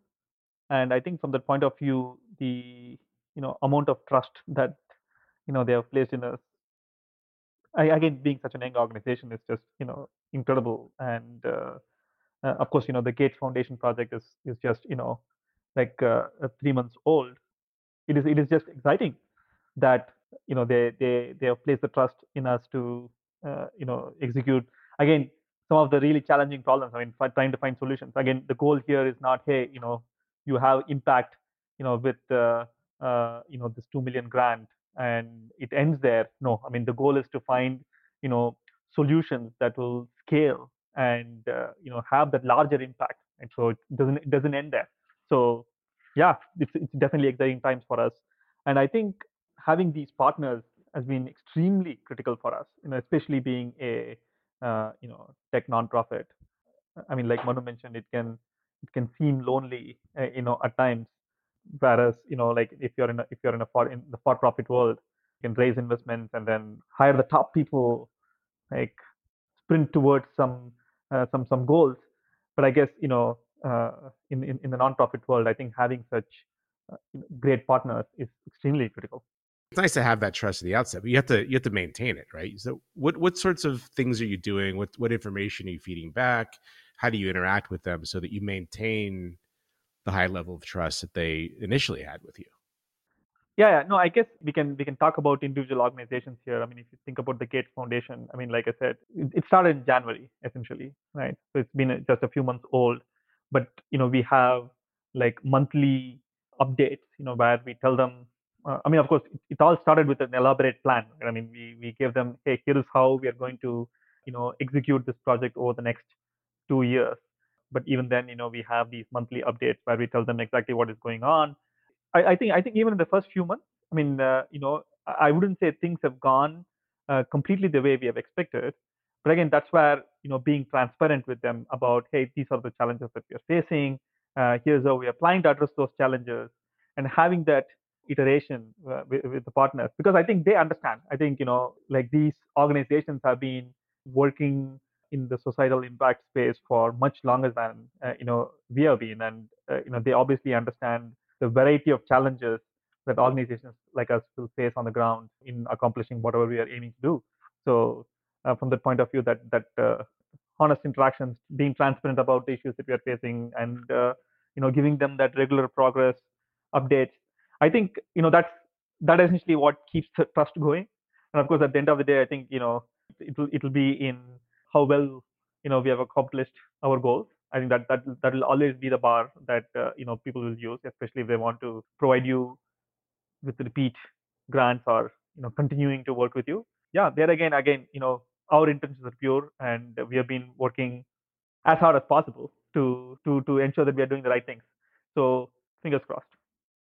A: And I think from that point of view, the you know amount of trust that you know they have placed in us. I, again, being such an young organization is just you know incredible, and uh, uh, of course, you know the Gates Foundation project is is just you know like uh, three months old, it is it is just exciting that you know they they they have placed the trust in us to uh, you know execute again some of the really challenging problems. I mean, trying to find solutions. Again, the goal here is not hey you know you have impact you know with uh, uh, you know this two million grant and it ends there. No, I mean the goal is to find you know solutions that will scale and uh, you know have that larger impact. And so it doesn't it doesn't end there. So yeah, it's, it's definitely exciting times for us. And I think having these partners has been extremely critical for us. You know, especially being a uh, you know tech nonprofit. I mean, like Manu mentioned, it can it can seem lonely, uh, you know, at times. Whereas, you know, like if you're in a, if you're in a for in the for-profit world, you can raise investments and then hire the top people, like sprint towards some uh, some some goals. But I guess you know, in, in in the nonprofit world, I think having such uh, great partners is extremely critical.
B: It's nice to have that trust at the outset, but you have to you have to maintain it, right? So, what what sorts of things are you doing? What what information are you feeding back? How do you interact with them so that you maintain the high level of trust that they initially had with you?
A: Yeah, yeah, no, I guess we can we can talk about individual organizations here. I mean, if you think about the Gates Foundation, I mean, like I said, it, it started in January essentially, right? So it's been just a few months old, but you know we have like monthly updates, you know, where we tell them. Uh, I mean, of course, it, it all started with an elaborate plan. I mean, we we gave them, hey, here is how we are going to, you know, execute this project over the next two years. But even then, you know, we have these monthly updates where we tell them exactly what is going on. I, I think I think even in the first few months, I mean, uh, you know, I wouldn't say things have gone uh, completely the way we have expected. But again, that's where you know being transparent with them about, hey, these are the challenges that we are facing. Uh, here's how we are planning to address those challenges, and having that iteration uh, with, with, the partners because I think they understand. I think you know, like these organizations have been working in the societal impact space for much longer than uh, you know we have been, and uh, you know they obviously understand the variety of challenges that organizations like us will face on the ground in accomplishing whatever we are aiming to do. So, uh, from that point of view, that that uh, honest interactions, being transparent about the issues that we are facing, and uh, you know, giving them that regular progress updates. I think you know that's that essentially what keeps the trust going. And of course, at the end of the day, I think you know it'll it'll be in how well you know we have accomplished our goals. I think that that that will always be the bar that uh, you know people will use, especially if they want to provide you with repeat grants or you know continuing to work with you. Yeah, there again, again, you know, our intentions are pure, and we have been working as hard as possible to to to ensure that we are doing the right things. So fingers crossed.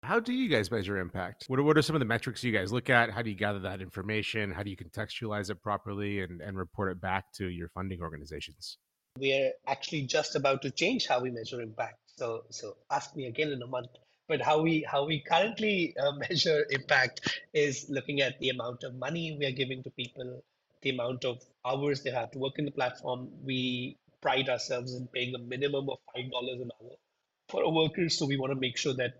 B: How do you guys measure impact? What are, what are some of the metrics you guys look at? How do you gather that information? How do you contextualize it properly and, and report it back to your funding organizations?
C: We're actually just about to change how we measure impact. So, so ask me again in a month. But how we how we currently uh, measure impact is looking at the amount of money we are giving to people, the amount of hours they have to work in the platform. We pride ourselves in paying a minimum of five dollars an hour for our workers. So we want to make sure that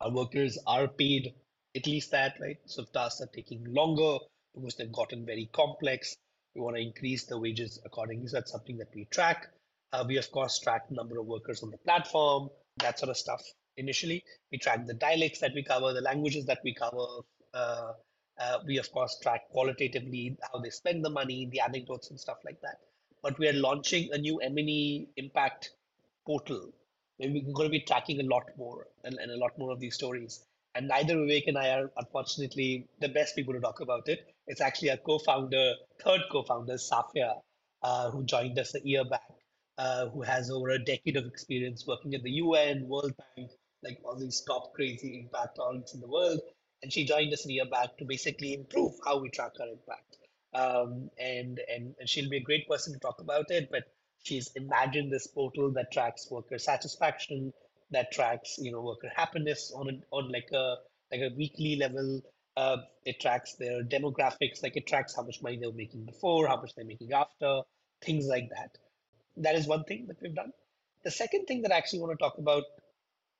C: our workers are paid at least that, right? So if tasks are taking longer because they've gotten very complex, we want to increase the wages accordingly. So that's something that we track. Uh, we of course track the number of workers on the platform, that sort of stuff. Initially, we track the dialects that we cover, the languages that we cover. Uh, uh, we of course track qualitatively how they spend the money, the anecdotes and stuff like that. But we are launching a new M&E impact portal we're going to be tracking a lot more and, and a lot more of these stories. And neither Vivek and I are unfortunately the best people to talk about it. It's actually our co-founder, third co-founder, Safia, uh, who joined us a year back, uh, who has over a decade of experience working at the UN, World Bank, like all these top crazy impact projects in the world. And she joined us a year back to basically improve how we track our impact. Um, and, and and she'll be a great person to talk about it. But she's imagined this portal that tracks worker satisfaction, that tracks you know worker happiness on a, on like a like a weekly level. Uh, it tracks their demographics, like it tracks how much money they were making before, how much they're making after, things like that. That is one thing that we've done. The second thing that I actually want to talk about,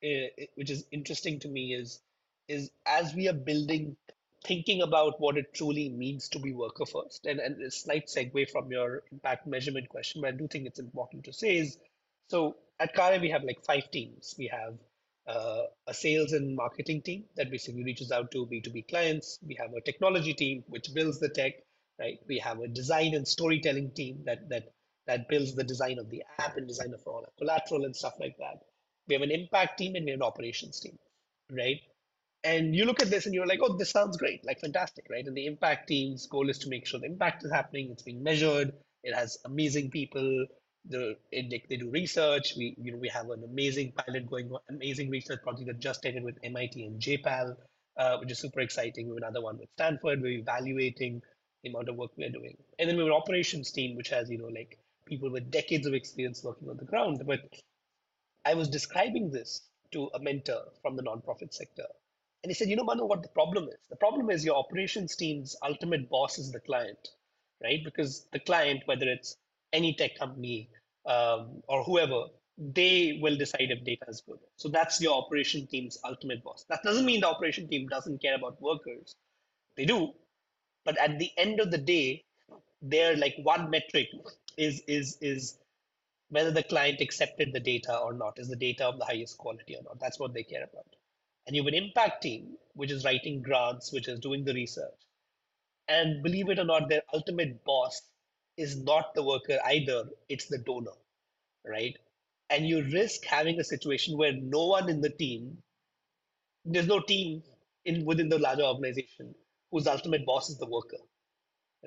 C: uh, which is interesting to me, is is as we are building thinking about what it truly means to be worker first. And, and a slight segue from your impact measurement question, but I do think it's important to say is so at Karya, we have like five teams. We have uh, a sales and marketing team that basically reaches out to B2B clients. We have a technology team which builds the tech, right? We have a design and storytelling team that that that builds the design of the app and design of all the collateral and stuff like that. We have an impact team and we have an operations team, right? And you look at this and you're like, oh, this sounds great, like fantastic, right? And the impact team's goal is to make sure the impact is happening, it's being measured, it has amazing people, the they, they do research. We you know we have an amazing pilot going amazing research project that just ended with MIT and JPAL. uh, which is super exciting. We have another one with Stanford. We're evaluating the amount of work we're doing. And then we have an operations team, which has, you know, like people with decades of experience working on the ground. But I was describing this to a mentor from the nonprofit sector. And he said, you know, Manu, what the problem is? The problem is your operations team's ultimate boss is the client, right? Because the client, whether it's any tech company um, or whoever, they will decide if data is good. So that's your operation team's ultimate boss. That doesn't mean the operation team doesn't care about workers. They do. But at the end of the day, their like one metric is is is whether the client accepted the data or not. Is the data of the highest quality or not? That's what they care about. And you have an impact team, which is writing grants, which is doing the research. And believe it or not, their ultimate boss is not the worker either, it's the donor, right? and you risk having a situation where no one in the team there's no team in within the larger organization whose ultimate boss is the worker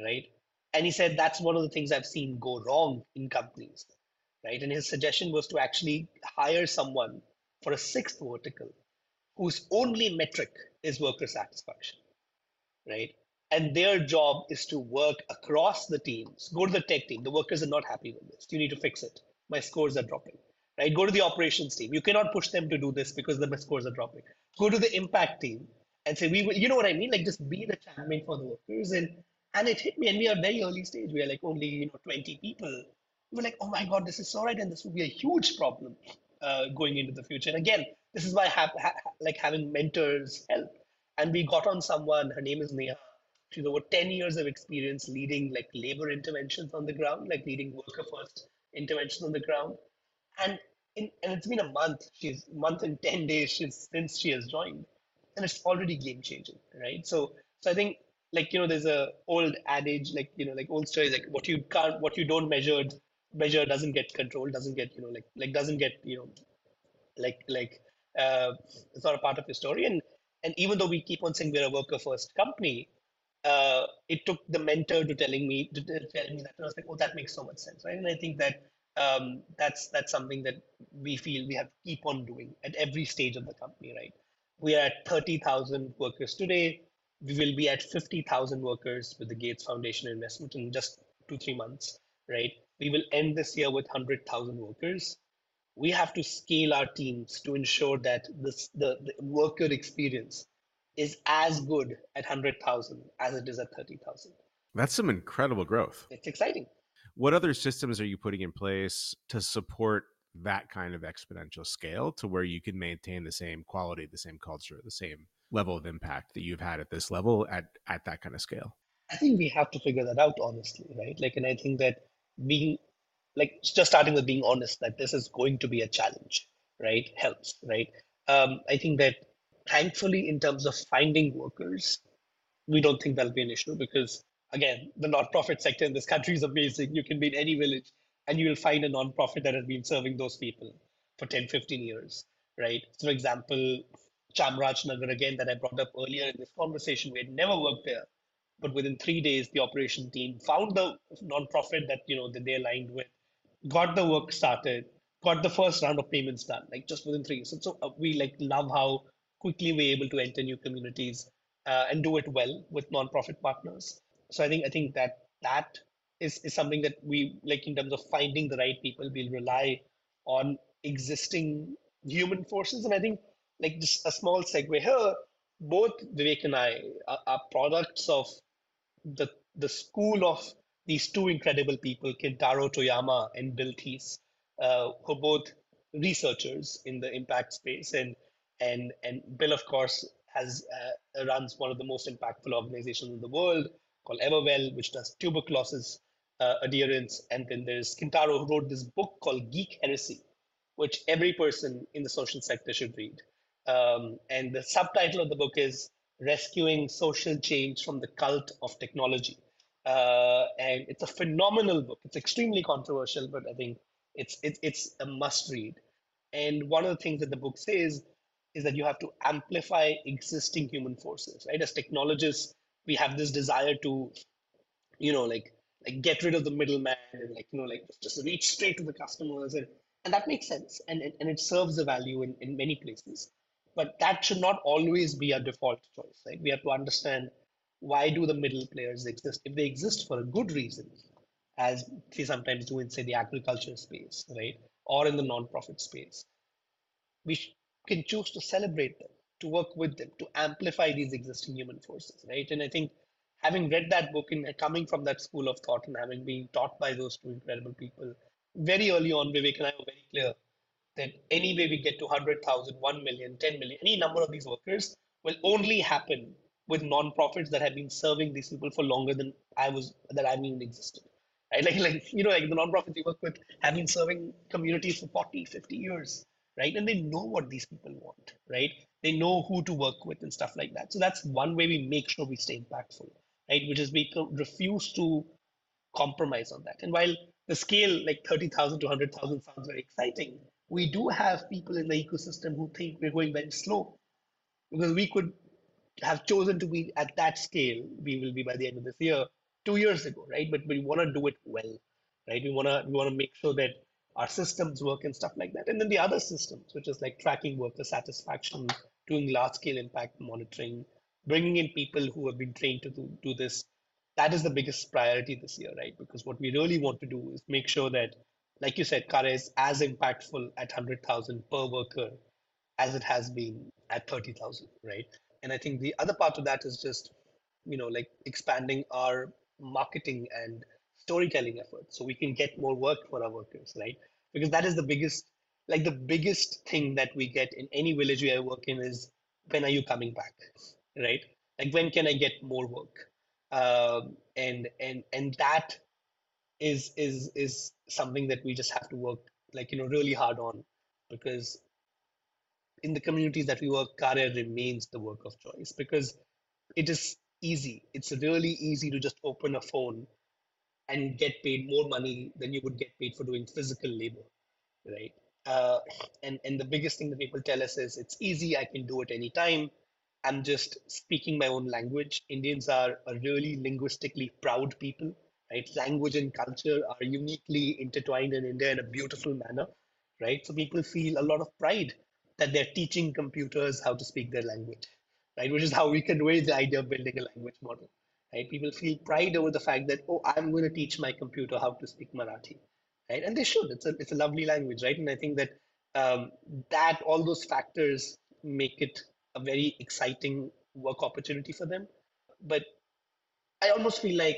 C: right and he said that's one of the things i've seen go wrong in companies right and his suggestion was to actually hire someone for a sixth vertical whose only metric is worker satisfaction right and their job is to work across the teams go to the tech team the workers are not happy with this you need to fix it my scores are dropping right? Go to the operations team. You cannot push them to do this because the scores are dropping. Go to the impact team and say, we will, you know what I mean? Like just be the champion for the workers. And and it hit me, and we are very early stage. We are like only you know 20 people. We were like, oh my god, this is so right, and this will be a huge problem uh, going into the future. And again, this is why have, ha, like having mentors help. And we got on someone. Her name is Neha. She's over 10 years of experience leading like labor interventions on the ground, like leading worker first interventions on the ground. And in, and it's been a month. She's month and ten days she's, since she has joined, and it's already game changing, right? So, so I think like you know, there's a old adage, like you know, like old stories, like what you can't, what you don't measure, measure doesn't get controlled, doesn't get you know, like like doesn't get you know, like like uh, it's not a part of your story. And and even though we keep on saying we're a worker first company, uh, it took the mentor to telling me to, to tell me that I was like, oh, that makes so much sense, right? And I think that um, that's that's something that we feel we have to keep on doing at every stage of the company, right? We are at 30,000 workers today. We will be at 50,000 workers with the Gates Foundation investment in just two, three months, right? We will end this year with 100,000 workers. We have to scale our teams to ensure that this, the, the worker experience is as good at 100,000 as it is at 30,000.
B: That's some incredible growth.
C: It's exciting.
B: What other systems are you putting in place to support that kind of exponential scale to where you can maintain the same quality, the same culture, the same level of impact that you've had at this level at, at that kind of scale?
C: I think we have to figure that out honestly, right? Like, and I think that being like just starting with being honest that this is going to be a challenge, right? Helps, right? Um, I think that thankfully, in terms of finding workers, we don't think that'll be an issue because again, the nonprofit sector in this country is amazing. You can be in any village and you will find a nonprofit that has been serving those people for 10, 15 years, right? So for example, Chamraj Nagar, again, that I brought up earlier in this conversation, we had never worked there. But within three days, the operation team found the nonprofit that you know that they aligned with, got the work started, got the first round of payments done, like just within three years. So, so uh, we like love how quickly we're able to enter new communities uh, and do it well with nonprofit partners so i think i think that that is, is something that we like in terms of finding the right people we'll rely on existing human forces and i think like just a small segue here both vivek and i are, are products of the the school of these two incredible people kentaro toyama and bill thies uh, who are both researchers in the impact space and and and bill of course has uh, runs one of the most impactful organizations in the world called Everwell, which does tuberculosis uh, adherence. And then there's Kentaro, who wrote this book called Geek Heresy, which every person in the social sector should read. Um, and the subtitle of the book is Rescuing Social Change from the Cult of Technology. Uh, and it's a phenomenal book. It's extremely controversial, but I think it's, it's, it's a must read. And one of the things that the book says is that you have to amplify existing human forces, right? As technologists, we have this desire to you know like like get rid of the middleman and like you know like just reach straight to the customers and and that makes sense and and, and it serves a value in, in many places But that should not always be our default choice, right? We have to understand why do the middle players exist? If they exist for a good reason, as they sometimes do in, say, the agriculture space, right? Or in the non-profit space, we can choose to celebrate them, to work with them, to amplify these existing human forces, right? And I think having read that book and coming from that school of thought and having been taught by those two incredible people, very early on, Vivek and I were very clear that any way we get to 100,000, 1 million, 10 million, any number of these workers will only happen with non-profits that have been serving these people for longer than I was, that I've even existed. Right? Like, like, you know, like the non-profits we work with have been serving communities for 40, 50 years, right? And they know what these people want, right? They know who to work with and stuff like that. So that's one way we make sure we stay impactful, right? Which is we refuse to compromise on that. And while the scale, like 30,000 to 100,000 sounds very exciting, we do have people in the ecosystem who think we're going very slow because we could have chosen to be at that scale. We will be by the end of this year, two years ago, right? But we want to do it well, right? We want to we want to make sure that our systems work and stuff like that. And then the other systems, which is like tracking worker satisfaction, doing large scale impact monitoring, bringing in people who have been trained to do, do this. That is the biggest priority this year, right? Because what we really want to do is make sure that, like you said, Karya is as impactful at 100,000 per worker as it has been at 30,000, right? And I think the other part of that is just, you know, like expanding our marketing and storytelling efforts so we can get more work for our workers, right? Because that is the biggest, like the biggest thing that we get in any village we work in is when are you coming back, right? Like when can I get more work? Um, and and and that is is is something that we just have to work like you know really hard on because in the communities that we work, Karya remains the work of choice because it is easy. It's really easy to just open a phone and get paid more money than you would get paid for doing physical labor, right? Uh, and and the biggest thing that people tell us is it's easy. I can do it anytime. I'm just speaking my own language. Indians are a really linguistically proud people, right? Language and culture are uniquely intertwined in India in a beautiful manner, right? So people feel a lot of pride that they're teaching computers how to speak their language, right? Which is how we convey the idea of building a language model, right? People feel pride over the fact that, oh, I'm going to teach my computer how to speak Marathi, right? And they should. It's a, it's a lovely language, right? And I think that um, that all those factors make it a very exciting work opportunity for them. But I almost feel like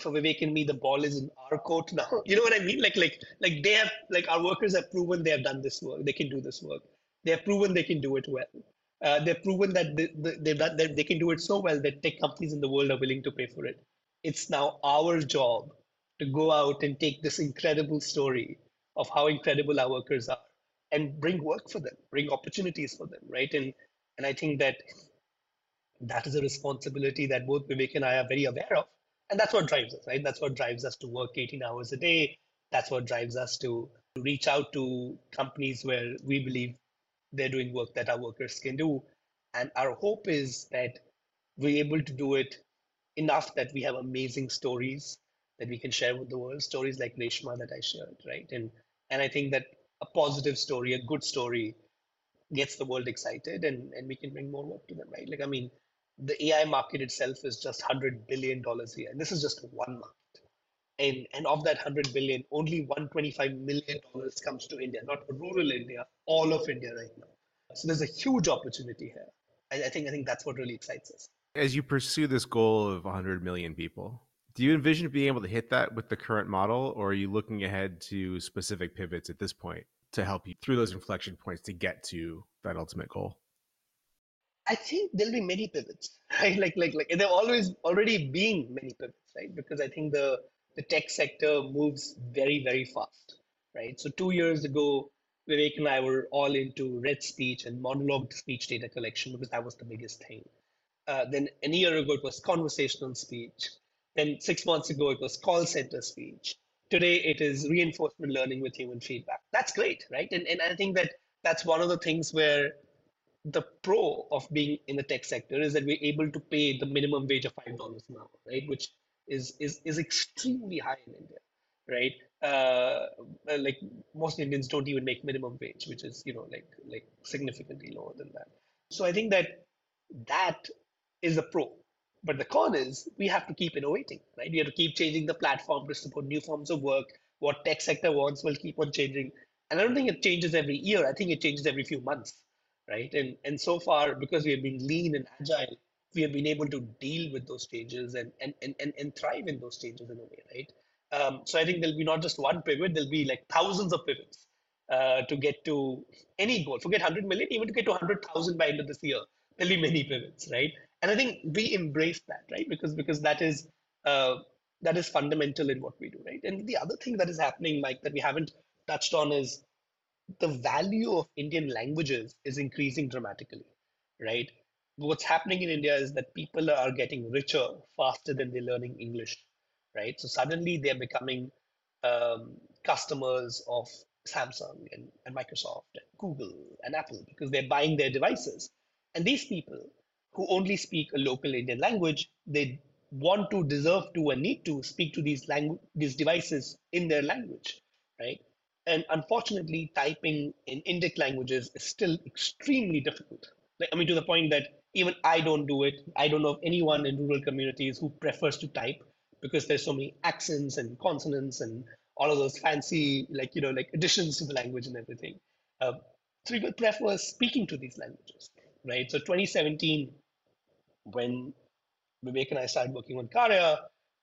C: for Vivek and me, the ball is in our court now. You know what I mean? Like, like, like they have, like our workers have proven they have done this work. They can do this work. They have proven they can do it well. Uh, they've proven that they, they, that they can do it so well that tech companies in the world are willing to pay for it. It's now our job to go out and take this incredible story of how incredible our workers are and bring work for them, bring opportunities for them, right? And and I think that that is a responsibility that both Vivek and I are very aware of, and that's what drives us, right? That's what drives us to work 18 hours a day. That's what drives us to reach out to companies where we believe they're doing work that our workers can do. And our hope is that we're able to do it enough that we have amazing stories that we can share with the world, stories like Reshma that I shared, right? And and I think that a positive story, a good story, gets the world excited and, and we can bring more work to them, right? Like I mean, the AI market itself is just hundred billion dollars a year. And this is just one market and and of that 100 billion only 125 million dollars comes to india not rural india all of india right now so there's a huge opportunity here I, I think i think that's what really excites us
B: as you pursue this goal of 100 million people do you envision being able to hit that with the current model or are you looking ahead to specific pivots at this point to help you through those inflection points to get to that ultimate goal
C: I think there'll be many pivots, right? Like, like, like there always already been many pivots, right? Because I think the the tech sector moves very, very fast, right? So two years ago, Vivek and I were all into read speech and monologue speech data collection because that was the biggest thing. Uh, then a year ago, it was conversational speech. Then six months ago, it was call center speech. Today, it is reinforcement learning with human feedback. That's great, right? And, and I think that that's one of the things where the pro of being in the tech sector is that we're able to pay the minimum wage of $5 an hour, right? Which is is is extremely high in India, right? Uh, like most Indians don't even make minimum wage, which is you know like like significantly lower than that. So I think that that is a pro. But the con is we have to keep innovating, right? We have to keep changing the platform to support new forms of work. What tech sector wants will keep on changing. And I don't think it changes every year. I think it changes every few months, right? And and so far, because we have been lean and agile, we have been able to deal with those changes and and and, and, thrive in those changes in a way, right? Um, so I think there'll be not just one pivot, there'll be like thousands of pivots uh, to get to any goal. Forget 100 million, even to get to 100,000 by end of this year, there'll be many pivots, right? And I think we embrace that, right? Because because that is uh, that is fundamental in what we do, right? And the other thing that is happening, Mike, that we haven't touched on is the value of Indian languages is increasing dramatically, right? What's happening in India is that people are getting richer faster than they're learning English, right? So suddenly they're becoming um, customers of Samsung and, and Microsoft and Google and Apple because they're buying their devices. And these people who only speak a local Indian language, they want to, deserve to, and need to speak to these language these devices in their language, right? And unfortunately, typing in Indic languages is still extremely difficult. Like, I mean, to the point that even I don't do it. I don't know of anyone in rural communities who prefers to type because there's so many accents and consonants and all of those fancy, like, you know, like additions to the language and everything. Uh, so people prefer speaking to these languages, right? So 2017, when Vivek and I started working on Karya,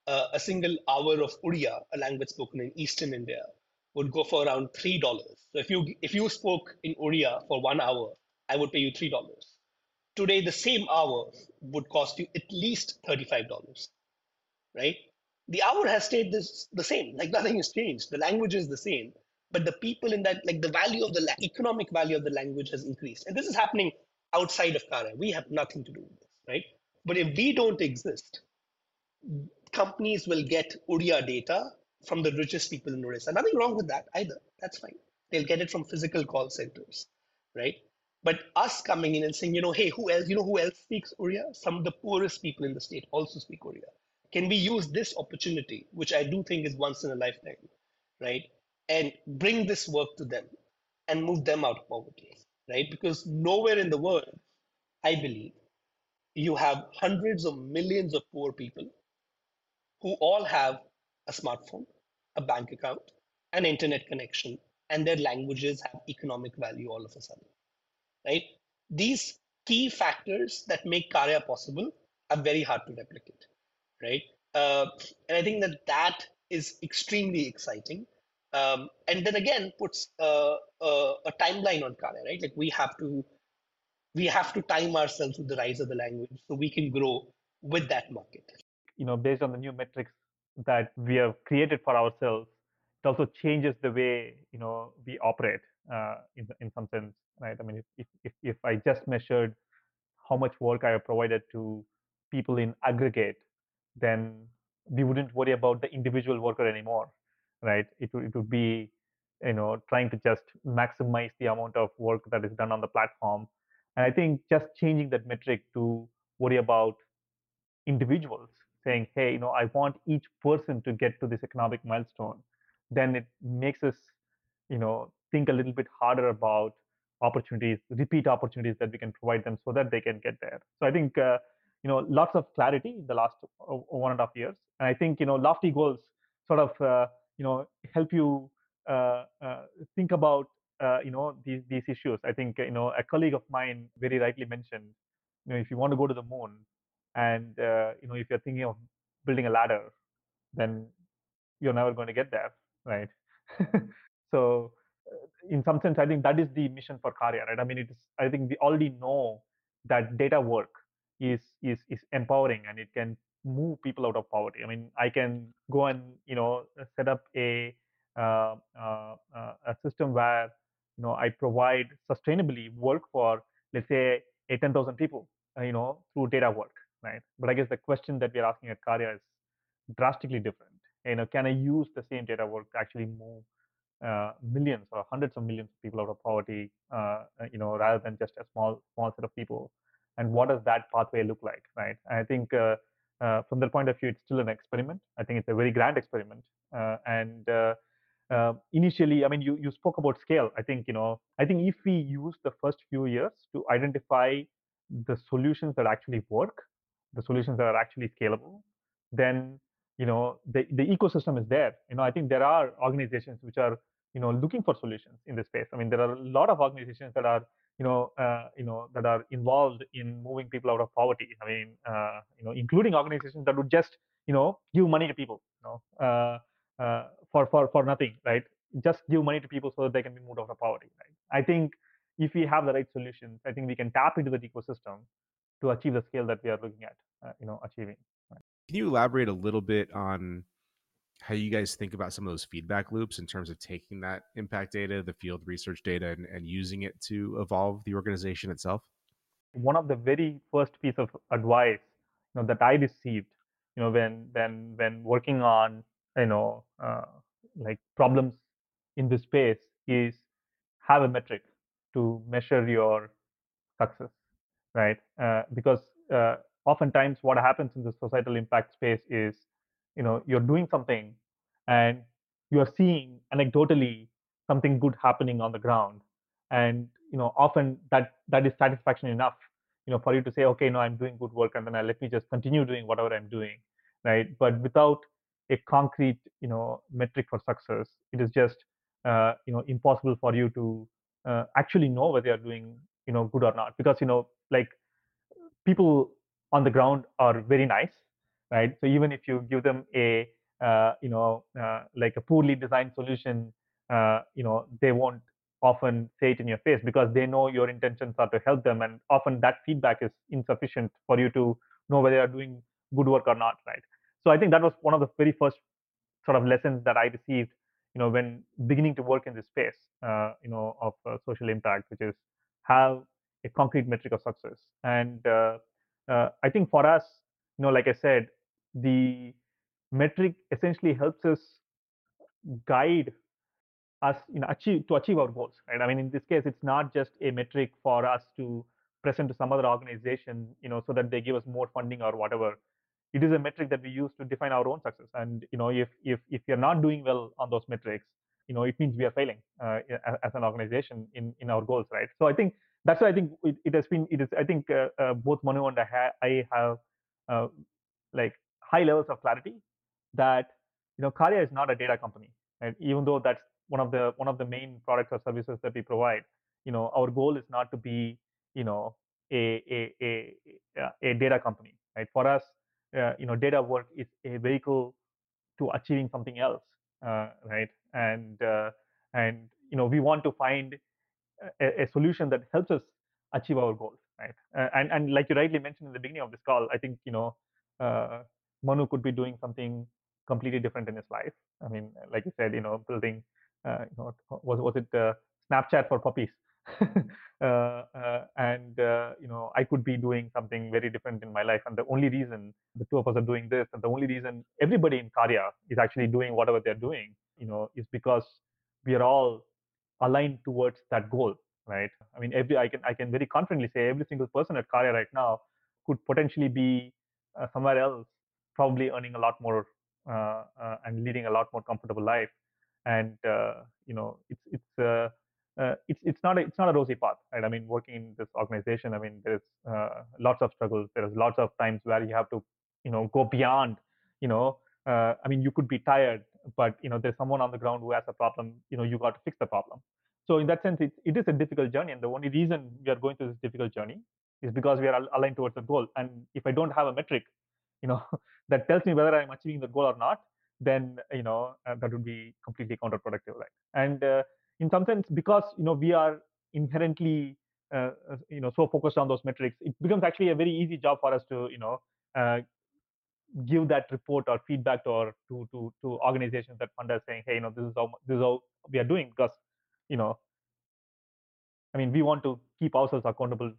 C: uh, a single hour of Odia, a language spoken in Eastern India, would go for around three dollars. So if you if you spoke in Odia for one hour, I would pay you three dollars. Today, the same hour would cost you at least thirty-five dollars, right? The hour has stayed this the same like nothing has changed the language is the same but the people in that like the value of the la- economic value of the language has increased and this is happening outside of Karya. we have nothing to do with this right but if we don't exist companies will get Odia data from the richest people in Orissa. Nothing wrong with that either. That's fine. They'll get it from physical call centers, right? But us coming in and saying, you know, hey, who else? You know who else speaks Odia? Some of the poorest people in the state also speak Odia can we use this opportunity, which I do think is once in a lifetime, right? And bring this work to them and move them out of poverty, right? Because nowhere in the world, I believe, you have hundreds of millions of poor people who all have a smartphone, a bank account, an internet connection, and their languages have economic value all of a sudden, right? These key factors that make Karya possible are very hard to replicate right? Uh, and I think that that is extremely exciting. Um, and then again puts uh, uh, a timeline on Karya, right? Like we have to we have to time ourselves with the rise of the language so we can grow with that market.
A: You know, based on the new metrics that we have created for ourselves, it also changes the way you know we operate uh, in in some sense, right? I mean, if, if if I just measured how much work I have provided to people in aggregate then we wouldn't worry about the individual worker anymore, right? It would, it would be, you know, trying to just maximize the amount of work that is done on the platform. And I think just changing that metric to worry about individuals, saying, hey, you know, I want each person to get to this economic milestone, then it makes us, you know, think a little bit harder about opportunities, repeat opportunities that we can provide them so that they can get there. So I think uh, you know lots of clarity in the last one and a half years. And i think you know lofty goals sort of uh, you know help you uh, uh, think about uh, you know these these issues. I think you know a colleague of mine very rightly mentioned you know if you want to go to the moon and uh, you know if you're thinking of building a ladder then you're never going to get there right? So uh, in some sense i think that is the mission for Karya right? I mean it is i think we already know that data work is is is empowering and it can move people out of poverty. I mean, I can go and you know set up a uh, uh, uh, a system where you know I provide sustainably work for let's say a 10,000 people, uh, you know, through data work, right? But I guess the question that we're asking at Karya is drastically different. You know, can I use the same data work to actually move uh, millions or hundreds of millions of people out of poverty, uh, you know, rather than just a small small set of people and what does that pathway look like, right? And I think uh, uh, from that point of view, it's still an experiment. I think it's a very grand experiment. Uh, and uh, uh, initially, I mean, you, you spoke about scale. I think, you know, I think if we use the first few years to identify the solutions that actually work, the solutions that are actually scalable, then you know the, the ecosystem is there. You know, I think there are organizations which are you know looking for solutions in this space. I mean, there are a lot of organizations that are you know uh, you know that are involved in moving people out of poverty. I mean, uh, you know, including organizations that would just you know give money to people, you know, uh, uh for for for nothing, right? Just give money to people so that they can be moved out of poverty. Right? I think if we have the right solutions, I think we can tap into that ecosystem to achieve the scale that we are looking at, uh, you know, achieving. Right?
B: Can you elaborate a little bit on how you guys think about some of those feedback loops in terms of taking that impact data, the field research data, and, and using it to evolve the organization itself?
A: One of the very first piece of advice you know, that I received, you know, when when when working on you know uh, like problems in this space is have a metric to measure your success, right? Uh, because uh, oftentimes what happens in the societal impact space is, you know, you're doing something and you're seeing anecdotally something good happening on the ground, and you know, often that that is satisfaction enough, you know, for you to say, okay, no, I'm doing good work, and then I, let me just continue doing whatever I'm doing, right? But without a concrete, you know, metric for success, it is just, uh, you know, impossible for you to uh, actually know whether you're doing you know good or not. Because you know like people on the ground are very nice right? So even if you give them a you know uh, like a poorly designed solution uh, you know they won't often say it in your face because they know your intentions are to help them and often that feedback is insufficient for you to know whether you're doing good work or not right? So i think that was one of the very first sort of lessons that i received you know when beginning to work in this space uh, you know of uh, social impact which is have a concrete metric of success. And uh, uh, i think for us you know like i said the metric essentially helps us guide us you know achieve to achieve our goals right? I mean in this case it's not just a metric for us to present to some other organization you know so that they give us more funding or whatever. It is a metric that we use to define our own success. And you know if if if you're not doing well on those metrics you know it means we are failing uh, as an organization in in our goals right? So i think that's why i think it, it has been it is i think uh, uh, both manu and i, I have uh, like high levels of clarity that you know Karya is not a data company and even though that's one of the one of the main products or services that we provide you know our goal is not to be you know a a a, a data company right? For us uh, you know data work is a vehicle to achieving something else uh, right? And uh, and you know we want to find a, a, solution that helps us achieve our goals right? Uh, and and like you rightly mentioned in the beginning of this call i think you know uh, manu could be doing something completely different in his life. I mean like you said you know building uh, you know was was it snapchat for puppies? Uh, uh, and uh, you know i could be doing something very different in my life and the only reason the two of us are doing this and the only reason everybody in karya is actually doing whatever they're doing you know is because we are all aligned towards that goal right? I mean every i can i can very confidently say every single person at karya right now could potentially be uh, somewhere else probably earning a lot more uh, uh, and leading a lot more comfortable life and you know it's it's uh, it's it's not a, it's not a rosy path, right? I mean, working in this organization, I mean, there's uh, lots of struggles. There's lots of times where you have to, you know, go beyond. You know, uh, I mean, you could be tired, but you know, there's someone on the ground who has a problem. You know, you got to fix the problem. So in that sense, it, it is a difficult journey, and the only reason we are going through this difficult journey is because we are aligned towards the goal. And if I don't have a metric, you know, that tells me whether I'm achieving the goal or not, then you know uh, that would be completely counterproductive, right? And uh, in some sense because you know we are inherently uh, uh, you know so focused on those metrics it becomes actually a very easy job for us to you know uh, give that report or feedback to our to to to organizations that fund us saying hey you know this is how this is how we are doing because you know i mean we want to keep ourselves accountable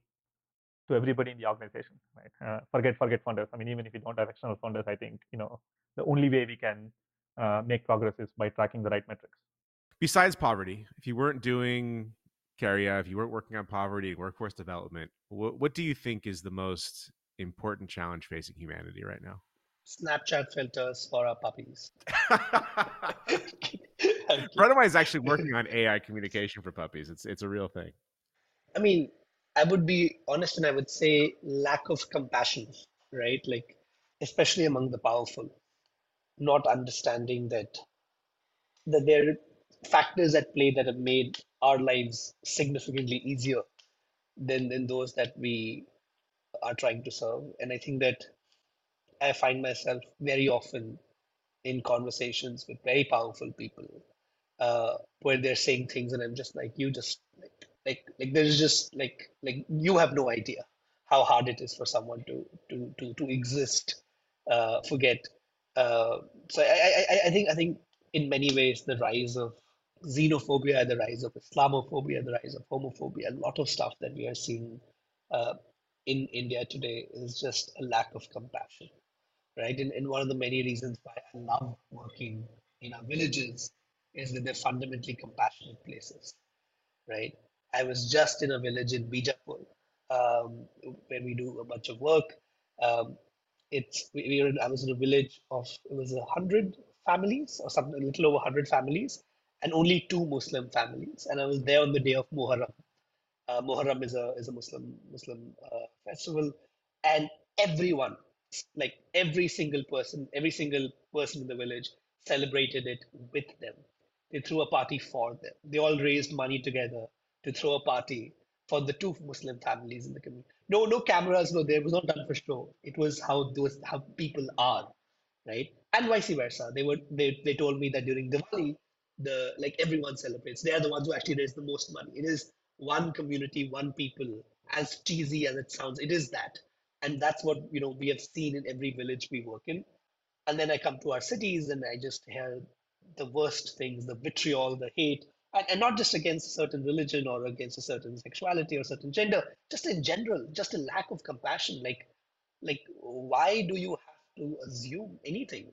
A: to everybody in the organization right uh, forget forget funders i mean even if we don't have external funders i think you know the only way we can uh, make progress is by tracking the right metrics
B: besides poverty, if you weren't doing Karya, if you weren't working on poverty and workforce development, what, what do you think is the most important challenge facing humanity right now?
C: Snapchat filters for our puppies.
B: a friend is actually working on AI communication for puppies. It's it's a real thing.
C: I mean, I would be honest and I would say lack of compassion, right? Like, especially among the powerful, not understanding that that there are factors at play that have made our lives significantly easier than, than those that we are trying to serve. And I think that I find myself very often in conversations with very powerful people uh, where they're saying things, and I'm just like, you just like like there's just like like you have no idea how hard it is for someone to to to to exist, uh, forget. Uh, so I, I I think I think in many ways the rise of xenophobia, the rise of Islamophobia, the rise of homophobia, a lot of stuff that we are seeing uh, in India today is just a lack of compassion, right? And, and one of the many reasons why I love working in our villages is that they're fundamentally compassionate places, right? I was just in a village in Bijapur um, where we do a bunch of work. Um, it's we, we were in, I was in a village of it was a hundred families or something, a little over hundred families, and only two Muslim families. And I was there on the day of Muharram. Uh, Muharram is a is a Muslim Muslim uh, festival, and everyone, like every single person, every single person in the village celebrated it with them. They threw a party for them. They all raised money together to throw a party for the two Muslim families in the community. No, no cameras were there. It was not done for show. It was how those how people are, right? And vice versa. They were they, they told me that during Diwali, the like everyone celebrates. They are the ones who actually raise the most money. It is one community, one people. As cheesy as it sounds, it is that, and that's what you know we have seen in every village we work in. And then I come to our cities and I just hear the worst things, the vitriol, the hate, and, and not just against a certain religion or against a certain sexuality or certain gender just in general just a lack of compassion. Like like why do you have to assume anything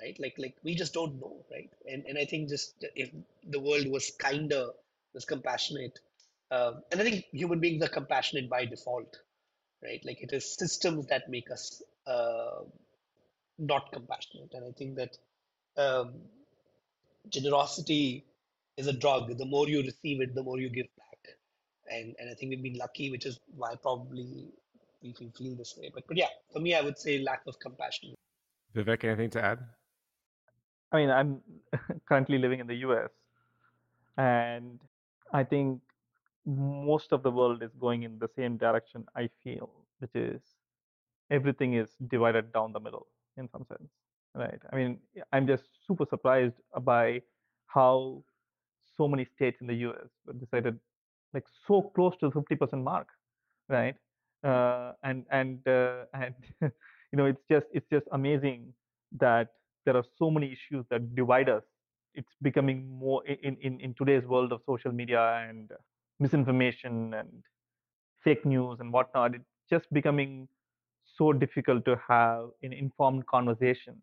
C: right? Like like we just don't know right? And and i think just if the world was kinder was compassionate um, and i think human beings are compassionate by default right? Like it is systems that make us uh, not compassionate. And i think that um, generosity is a drug. The more you receive it, the more you give back. And and I think we've been lucky, which is why probably we feel this way. But but yeah, for me, I would say lack of compassion.
B: Vivek, anything to add?
A: I mean, I'm currently living in the US, and I think most of the world is going in the same direction, I feel, which is everything is divided down the middle in some sense, right? I mean, I'm just super surprised by how so many states in the US decided like so close to the 50% mark, right? Uh, and and uh, and you know it's just it's just amazing that there are so many issues that divide us. It's becoming more in in in today's world of social media and misinformation and fake news and whatnot. It's just becoming so difficult to have an informed conversation,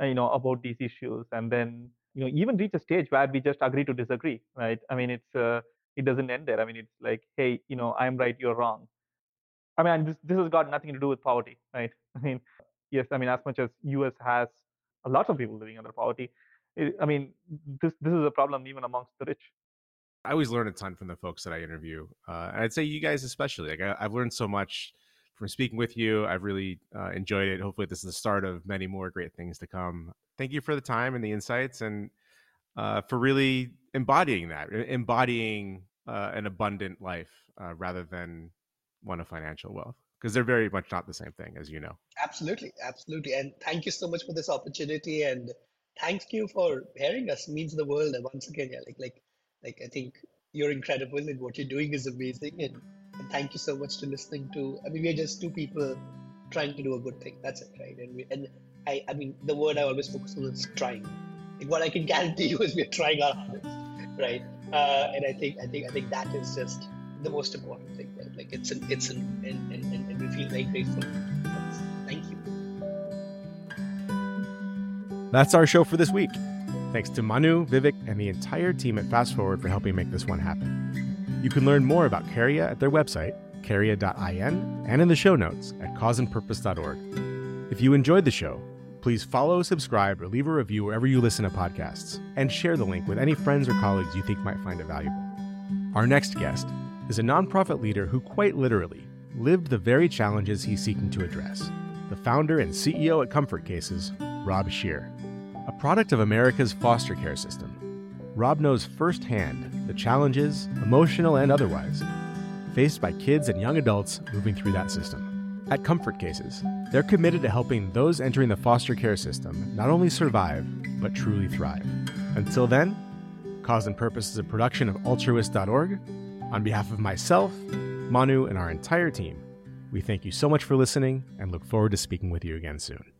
A: uh, you know, about these issues, and then you know even reach a stage where we just agree to disagree right? I mean it's uh, it doesn't end there. I mean it's like hey you know i'm right you're wrong. I mean this this has got nothing to do with poverty right? I mean yes i mean as much as us has a lot of people living under poverty it, i mean this this is a problem even amongst the rich.
B: I always learn a ton from the folks that I interview, uh, and I'd say you guys especially. Like I, have learned so much from speaking with you. I've really uh, enjoyed it. Hopefully, this is the start of many more great things to come. Thank you for the time and the insights, and uh, for really embodying that, embodying uh, an abundant life uh, rather than one of financial wealth, because they're very much not the same thing, as you know.
C: Absolutely, absolutely, and thank you so much for this opportunity, and thank you for hearing us. It means the world. And once again, yeah, like like like I think you're incredible, and what you're doing is amazing, and and thank you so much to listening to. I mean, we're just two people trying to do a good thing. That's it, right? And we, and I, I mean, the word I always focus on is trying. Like what I can guarantee you is we're trying our hardest, right? Uh, and I think, I think, I think that is just the most important thing, right? Like it's an, it's an, and, and, and, and we feel very grateful. Thank you.
B: That's our show for this week. Thanks to Manu, Vivek, and the entire team at Fast Forward for helping make this one happen. You can learn more about Karya at their website, karya.in, and in the show notes at causeandpurpose.org. If you enjoyed the show, please follow, subscribe, or leave a review wherever you listen to podcasts, and share the link with any friends or colleagues you think might find it valuable. Our next guest is a nonprofit leader who quite literally lived the very challenges he's seeking to address. The founder and CEO at Comfort Cases, Rob Scheer. A product of America's foster care system, Rob knows firsthand the challenges, emotional and otherwise, faced by kids and young adults moving through that system. At Comfort Cases, they're committed to helping those entering the foster care system not only survive, but truly thrive. Until then, Cause and Purpose is a production of altruist.org. On behalf of myself, Manu, and our entire team, we thank you so much for listening and look forward to speaking with you again soon.